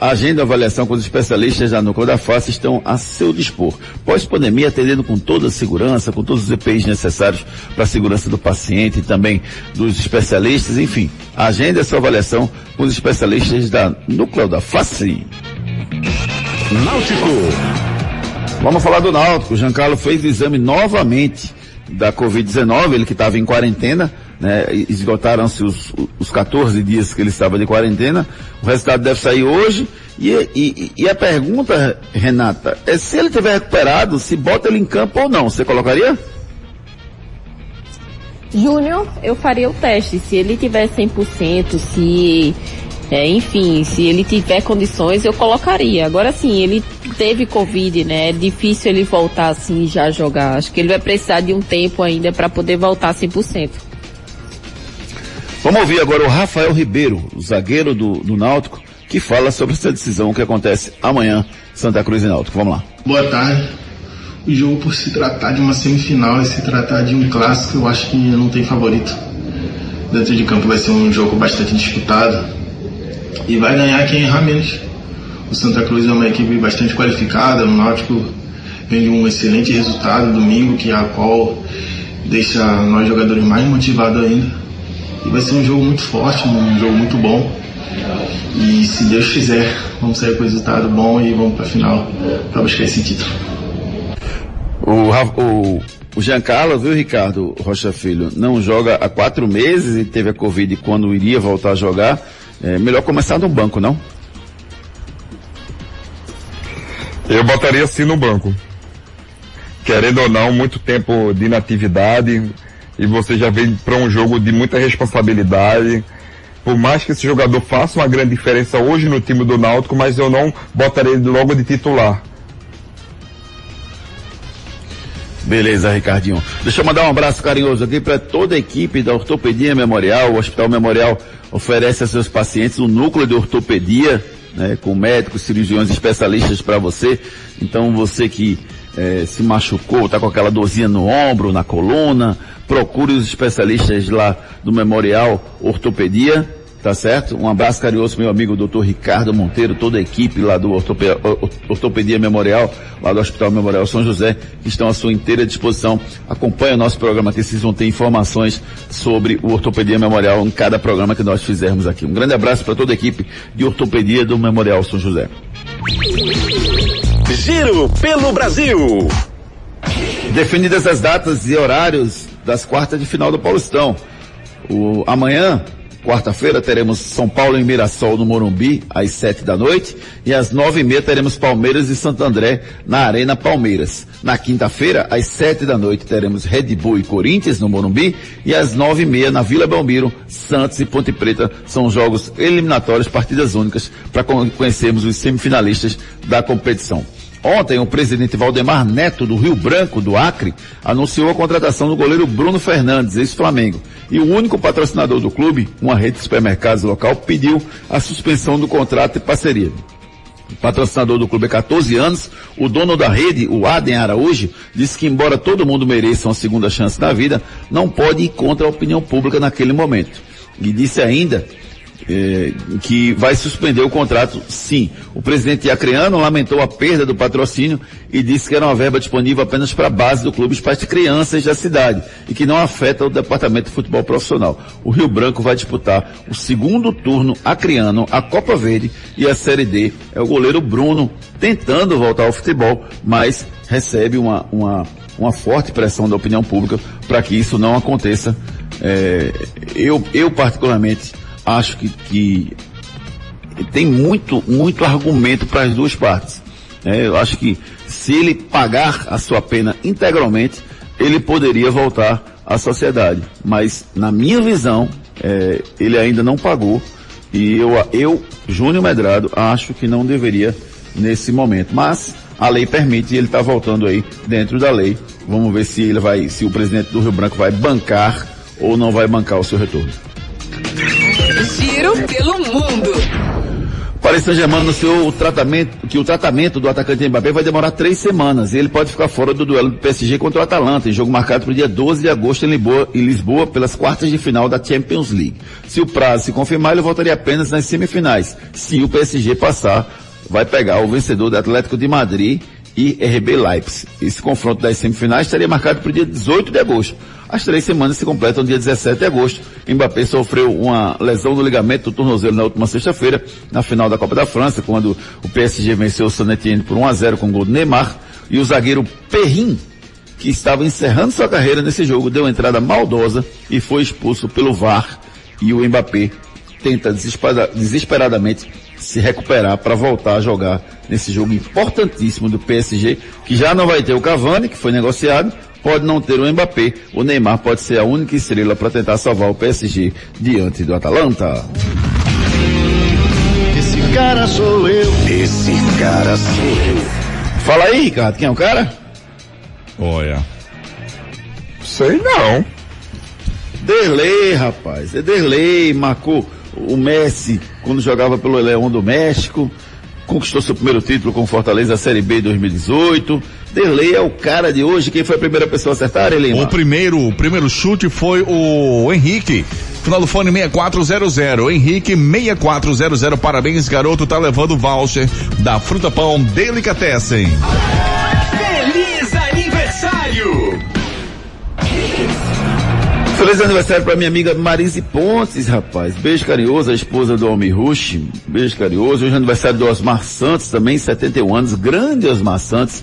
A agenda e avaliação com os especialistas da Núcleo da Face estão a seu dispor. Pós-pandemia, atendendo com toda a segurança, com todos os EPIs necessários para a segurança do paciente e também dos especialistas, enfim. Agenda e sua avaliação com os especialistas da Núcleo da Face. Náutico. Vamos falar do Náutico. O Giancarlo fez o exame novamente da Covid-19, ele que estava em quarentena, né? Esgotaram-se os, os 14 dias que ele estava de quarentena. O resultado deve sair hoje. E, e, e a pergunta, Renata, é se ele tiver recuperado, se bota ele em campo ou não. Você colocaria? Júnior, eu faria o teste. Se ele tiver 100%, se é, enfim, se ele tiver condições, eu colocaria. Agora sim, ele teve Covid, né? É difícil ele voltar assim já jogar. Acho que ele vai precisar de um tempo ainda para poder voltar 100%. Vamos ouvir agora o Rafael Ribeiro, o zagueiro do, do Náutico, que fala sobre essa decisão que acontece amanhã, Santa Cruz e Náutico. Vamos lá. Boa tarde. O jogo, por se tratar de uma semifinal e se tratar de um clássico, eu acho que não tem favorito. Dentro de campo vai ser um jogo bastante disputado e vai ganhar quem errar menos. O Santa Cruz é uma equipe bastante qualificada, o Náutico vem de um excelente resultado domingo, que é a qual deixa nós jogadores mais motivados ainda. E vai ser um jogo muito forte, um jogo muito bom. E se Deus quiser, vamos sair com resultado bom e vamos para a final para buscar esse título. O, o, o Giancarlo, viu, Ricardo Rocha Filho, não joga há quatro meses e teve a Covid quando iria voltar a jogar. É melhor começar no banco, não? Eu botaria assim no banco. Querendo ou não, muito tempo de inatividade e você já vem para um jogo de muita responsabilidade. Por mais que esse jogador faça uma grande diferença hoje no time do Náutico, mas eu não botaria ele logo de titular. Beleza, Ricardinho. Deixa eu mandar um abraço carinhoso aqui para toda a equipe da Ortopedia Memorial. O Hospital Memorial oferece a seus pacientes um núcleo de ortopedia, né, com médicos, cirurgiões especialistas para você. Então você que eh, se machucou, está com aquela dorzinha no ombro, na coluna, procure os especialistas lá do Memorial Ortopedia. Tá certo? Um abraço carinhoso meu amigo Dr. Ricardo Monteiro, toda a equipe lá do Ortope- Or- Ortopedia Memorial, lá do Hospital Memorial São José, que estão à sua inteira disposição. Acompanhe o nosso programa aqui, vocês vão ter informações sobre o Ortopedia Memorial em cada programa que nós fizermos aqui. Um grande abraço para toda a equipe de Ortopedia do Memorial São José. Giro pelo Brasil. Definidas as datas e horários das quartas de final do Paulistão. O, amanhã, quarta-feira, teremos São Paulo e Mirassol no Morumbi, às sete da noite, e às nove e meia teremos Palmeiras e Santo André na Arena Palmeiras. Na quinta-feira, às sete da noite, teremos Red Bull e Corinthians no Morumbi, e às nove e meia na Vila Belmiro, Santos e Ponte Preta são jogos eliminatórios, partidas únicas, para conhecermos os semifinalistas da competição. Ontem, o presidente Valdemar Neto, do Rio Branco, do Acre, anunciou a contratação do goleiro Bruno Fernandes, ex-Flamengo. E o único patrocinador do clube, uma rede de supermercados local, pediu a suspensão do contrato e parceria. Patrocinador do clube há 14 anos, o dono da rede, o Adem Araújo, disse que embora todo mundo mereça uma segunda chance na vida, não pode ir contra a opinião pública naquele momento. E disse ainda eh, que vai suspender o contrato, sim. O presidente acreano lamentou a perda do patrocínio e disse que era uma verba disponível apenas para a base do clube, para as crianças da cidade, e que não afeta o departamento de futebol profissional. O Rio Branco vai disputar o segundo turno acreano, a Copa Verde e a Série D. É o goleiro Bruno tentando voltar ao futebol, mas recebe uma, uma, uma forte pressão da opinião pública para que isso não aconteça. Eh, eu, eu particularmente acho que, que tem muito, muito argumento para as duas partes. É, eu acho que se ele pagar a sua pena integralmente, ele poderia voltar à sociedade. Mas, na minha visão, é, ele ainda não pagou. E eu, eu, Júnior Medrado, acho que não deveria nesse momento. Mas a lei permite e ele está voltando aí dentro da lei. Vamos ver se ele vai, se o presidente do Rio Branco vai bancar ou não vai bancar o seu retorno. Giro pelo mundo. Paris Saint-Germain anunciou que o tratamento do atacante Mbappé vai demorar três semanas e ele pode ficar fora do duelo do PSG contra o Atalanta, em jogo marcado para o dia 12 de agosto em Lisboa, em Lisboa, pelas quartas de final da Champions League. Se o prazo se confirmar, ele voltaria apenas nas semifinais. Se o PSG passar, vai pegar o vencedor do Atlético de Madrid e RB Leipzig. Esse confronto das semifinais estaria marcado para o dia 18 de agosto. As três semanas se completam no dia 17 de agosto. Mbappé sofreu uma lesão no ligamento do tornozelo na última sexta-feira, na final da Copa da França, quando o PSG venceu o San Etienne por 1 a 0 com o gol do Neymar. E o zagueiro Perrin, que estava encerrando sua carreira nesse jogo, deu entrada maldosa e foi expulso pelo VAR. E o Mbappé tenta desespera- desesperadamente se recuperar para voltar a jogar nesse jogo importantíssimo do PSG, que já não vai ter o Cavani, que foi negociado, pode não ter o Mbappé, o Neymar pode ser a única estrela para tentar salvar o PSG diante do Atalanta. Esse cara sou eu. Esse cara sou eu. Fala aí, Ricardo, quem é o cara? Olha. Sei não. Derlei, rapaz. É Derlei, marcou o Messi quando jogava pelo Leão do México, conquistou seu primeiro título com Fortaleza Série B 2018. Derlei é o cara de hoje. Quem foi a primeira pessoa a acertar, ele? O primeiro, o primeiro chute foi o Henrique. Final do fone 6400. Henrique 6400. Parabéns, garoto. Tá levando o voucher da Fruta Pão Delicatessen. Feliz aniversário! Para minha amiga Marise Pontes, rapaz. Beijo carinhoso, a esposa do Almir Rush. Beijo carinhoso. Hoje é aniversário do Osmar Santos, também 71 anos. Grande Osmar Santos.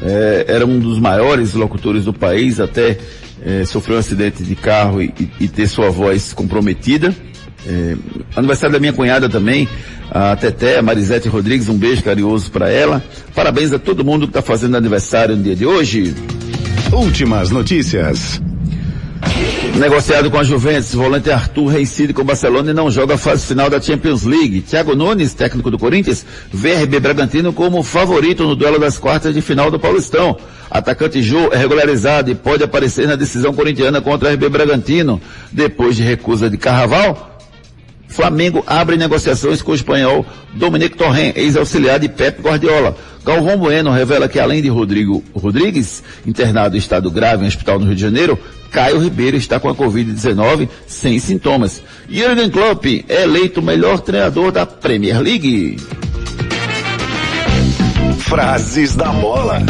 É, era um dos maiores locutores do país, até é, sofreu um acidente de carro e, e, e ter sua voz comprometida. É, aniversário da minha cunhada também, a Teté, a Marisete Rodrigues, um beijo carinhoso para ela. Parabéns a todo mundo que está fazendo aniversário no dia de hoje. Últimas notícias. Negociado com a Juventus, volante Arthur reincide com o Barcelona e não joga a fase final da Champions League. Thiago Nunes, técnico do Corinthians, vê RB Bragantino como favorito no duelo das quartas de final do Paulistão. Atacante Jô é regularizado e pode aparecer na decisão corintiana contra a RB Bragantino. Depois de recusa de Carraval, Flamengo abre negociações com o espanhol Dominique Torren, ex-auxiliar de Pep Guardiola. Galvão Bueno revela que além de Rodrigo Rodrigues, internado em estado grave em hospital no Rio de Janeiro, Caio Ribeiro está com a Covid-19 sem sintomas. Jürgen Klopp é eleito melhor treinador da Premier League. Frases da bola.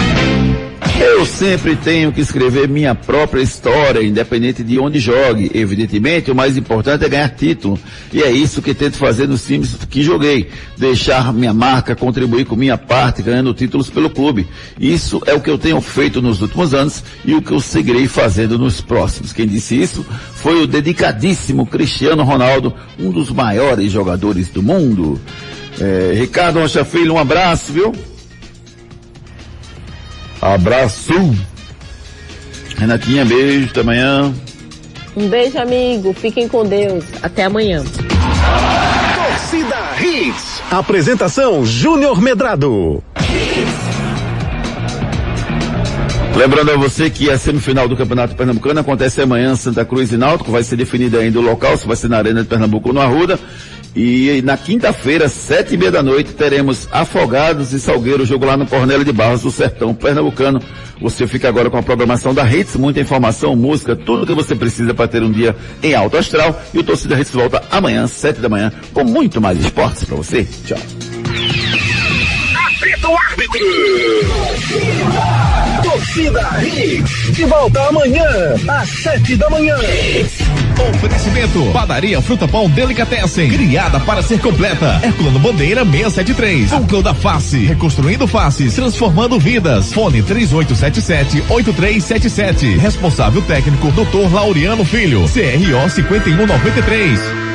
Eu sempre tenho que escrever minha própria história, independente de onde jogue. Evidentemente, o mais importante é ganhar título. E é isso que tento fazer nos times que joguei. Deixar minha marca, contribuir com minha parte, ganhando títulos pelo clube. Isso é o que eu tenho feito nos últimos anos e o que eu seguirei fazendo nos próximos. Quem disse isso foi o dedicadíssimo Cristiano Ronaldo, um dos maiores jogadores do mundo. É, Ricardo Rocha Filho, um abraço, viu? Abraço. Renatinha, beijo, até amanhã. Um beijo, amigo. Fiquem com Deus. Até amanhã. Torcida Hits. Apresentação Júnior Medrado. Lembrando a você que a semifinal do Campeonato Pernambucano acontece amanhã, Santa Cruz e Náutico, vai ser definido ainda o local, se vai ser na Arena de Pernambuco ou no Arruda. E na quinta-feira, sete e meia da noite, teremos Afogados e Salgueiro, jogo lá no Cornélio de Barros, do Sertão Pernambucano. Você fica agora com a programação da Hits, muita informação, música, tudo que você precisa para ter um dia em alto astral. E o Torcida Hits volta amanhã, sete da manhã, com muito mais esportes para você. Tchau. Torcida Hits. De volta amanhã, às sete da manhã. Oferecimento. Padaria Fruta Pão Delicatessen. Criada para ser completa. Herculano Bandeira 673. Núcleo da Face. Reconstruindo faces. Transformando vidas. Fone 3877-8377. Responsável técnico Dr. Laureano Filho. CRO 5193.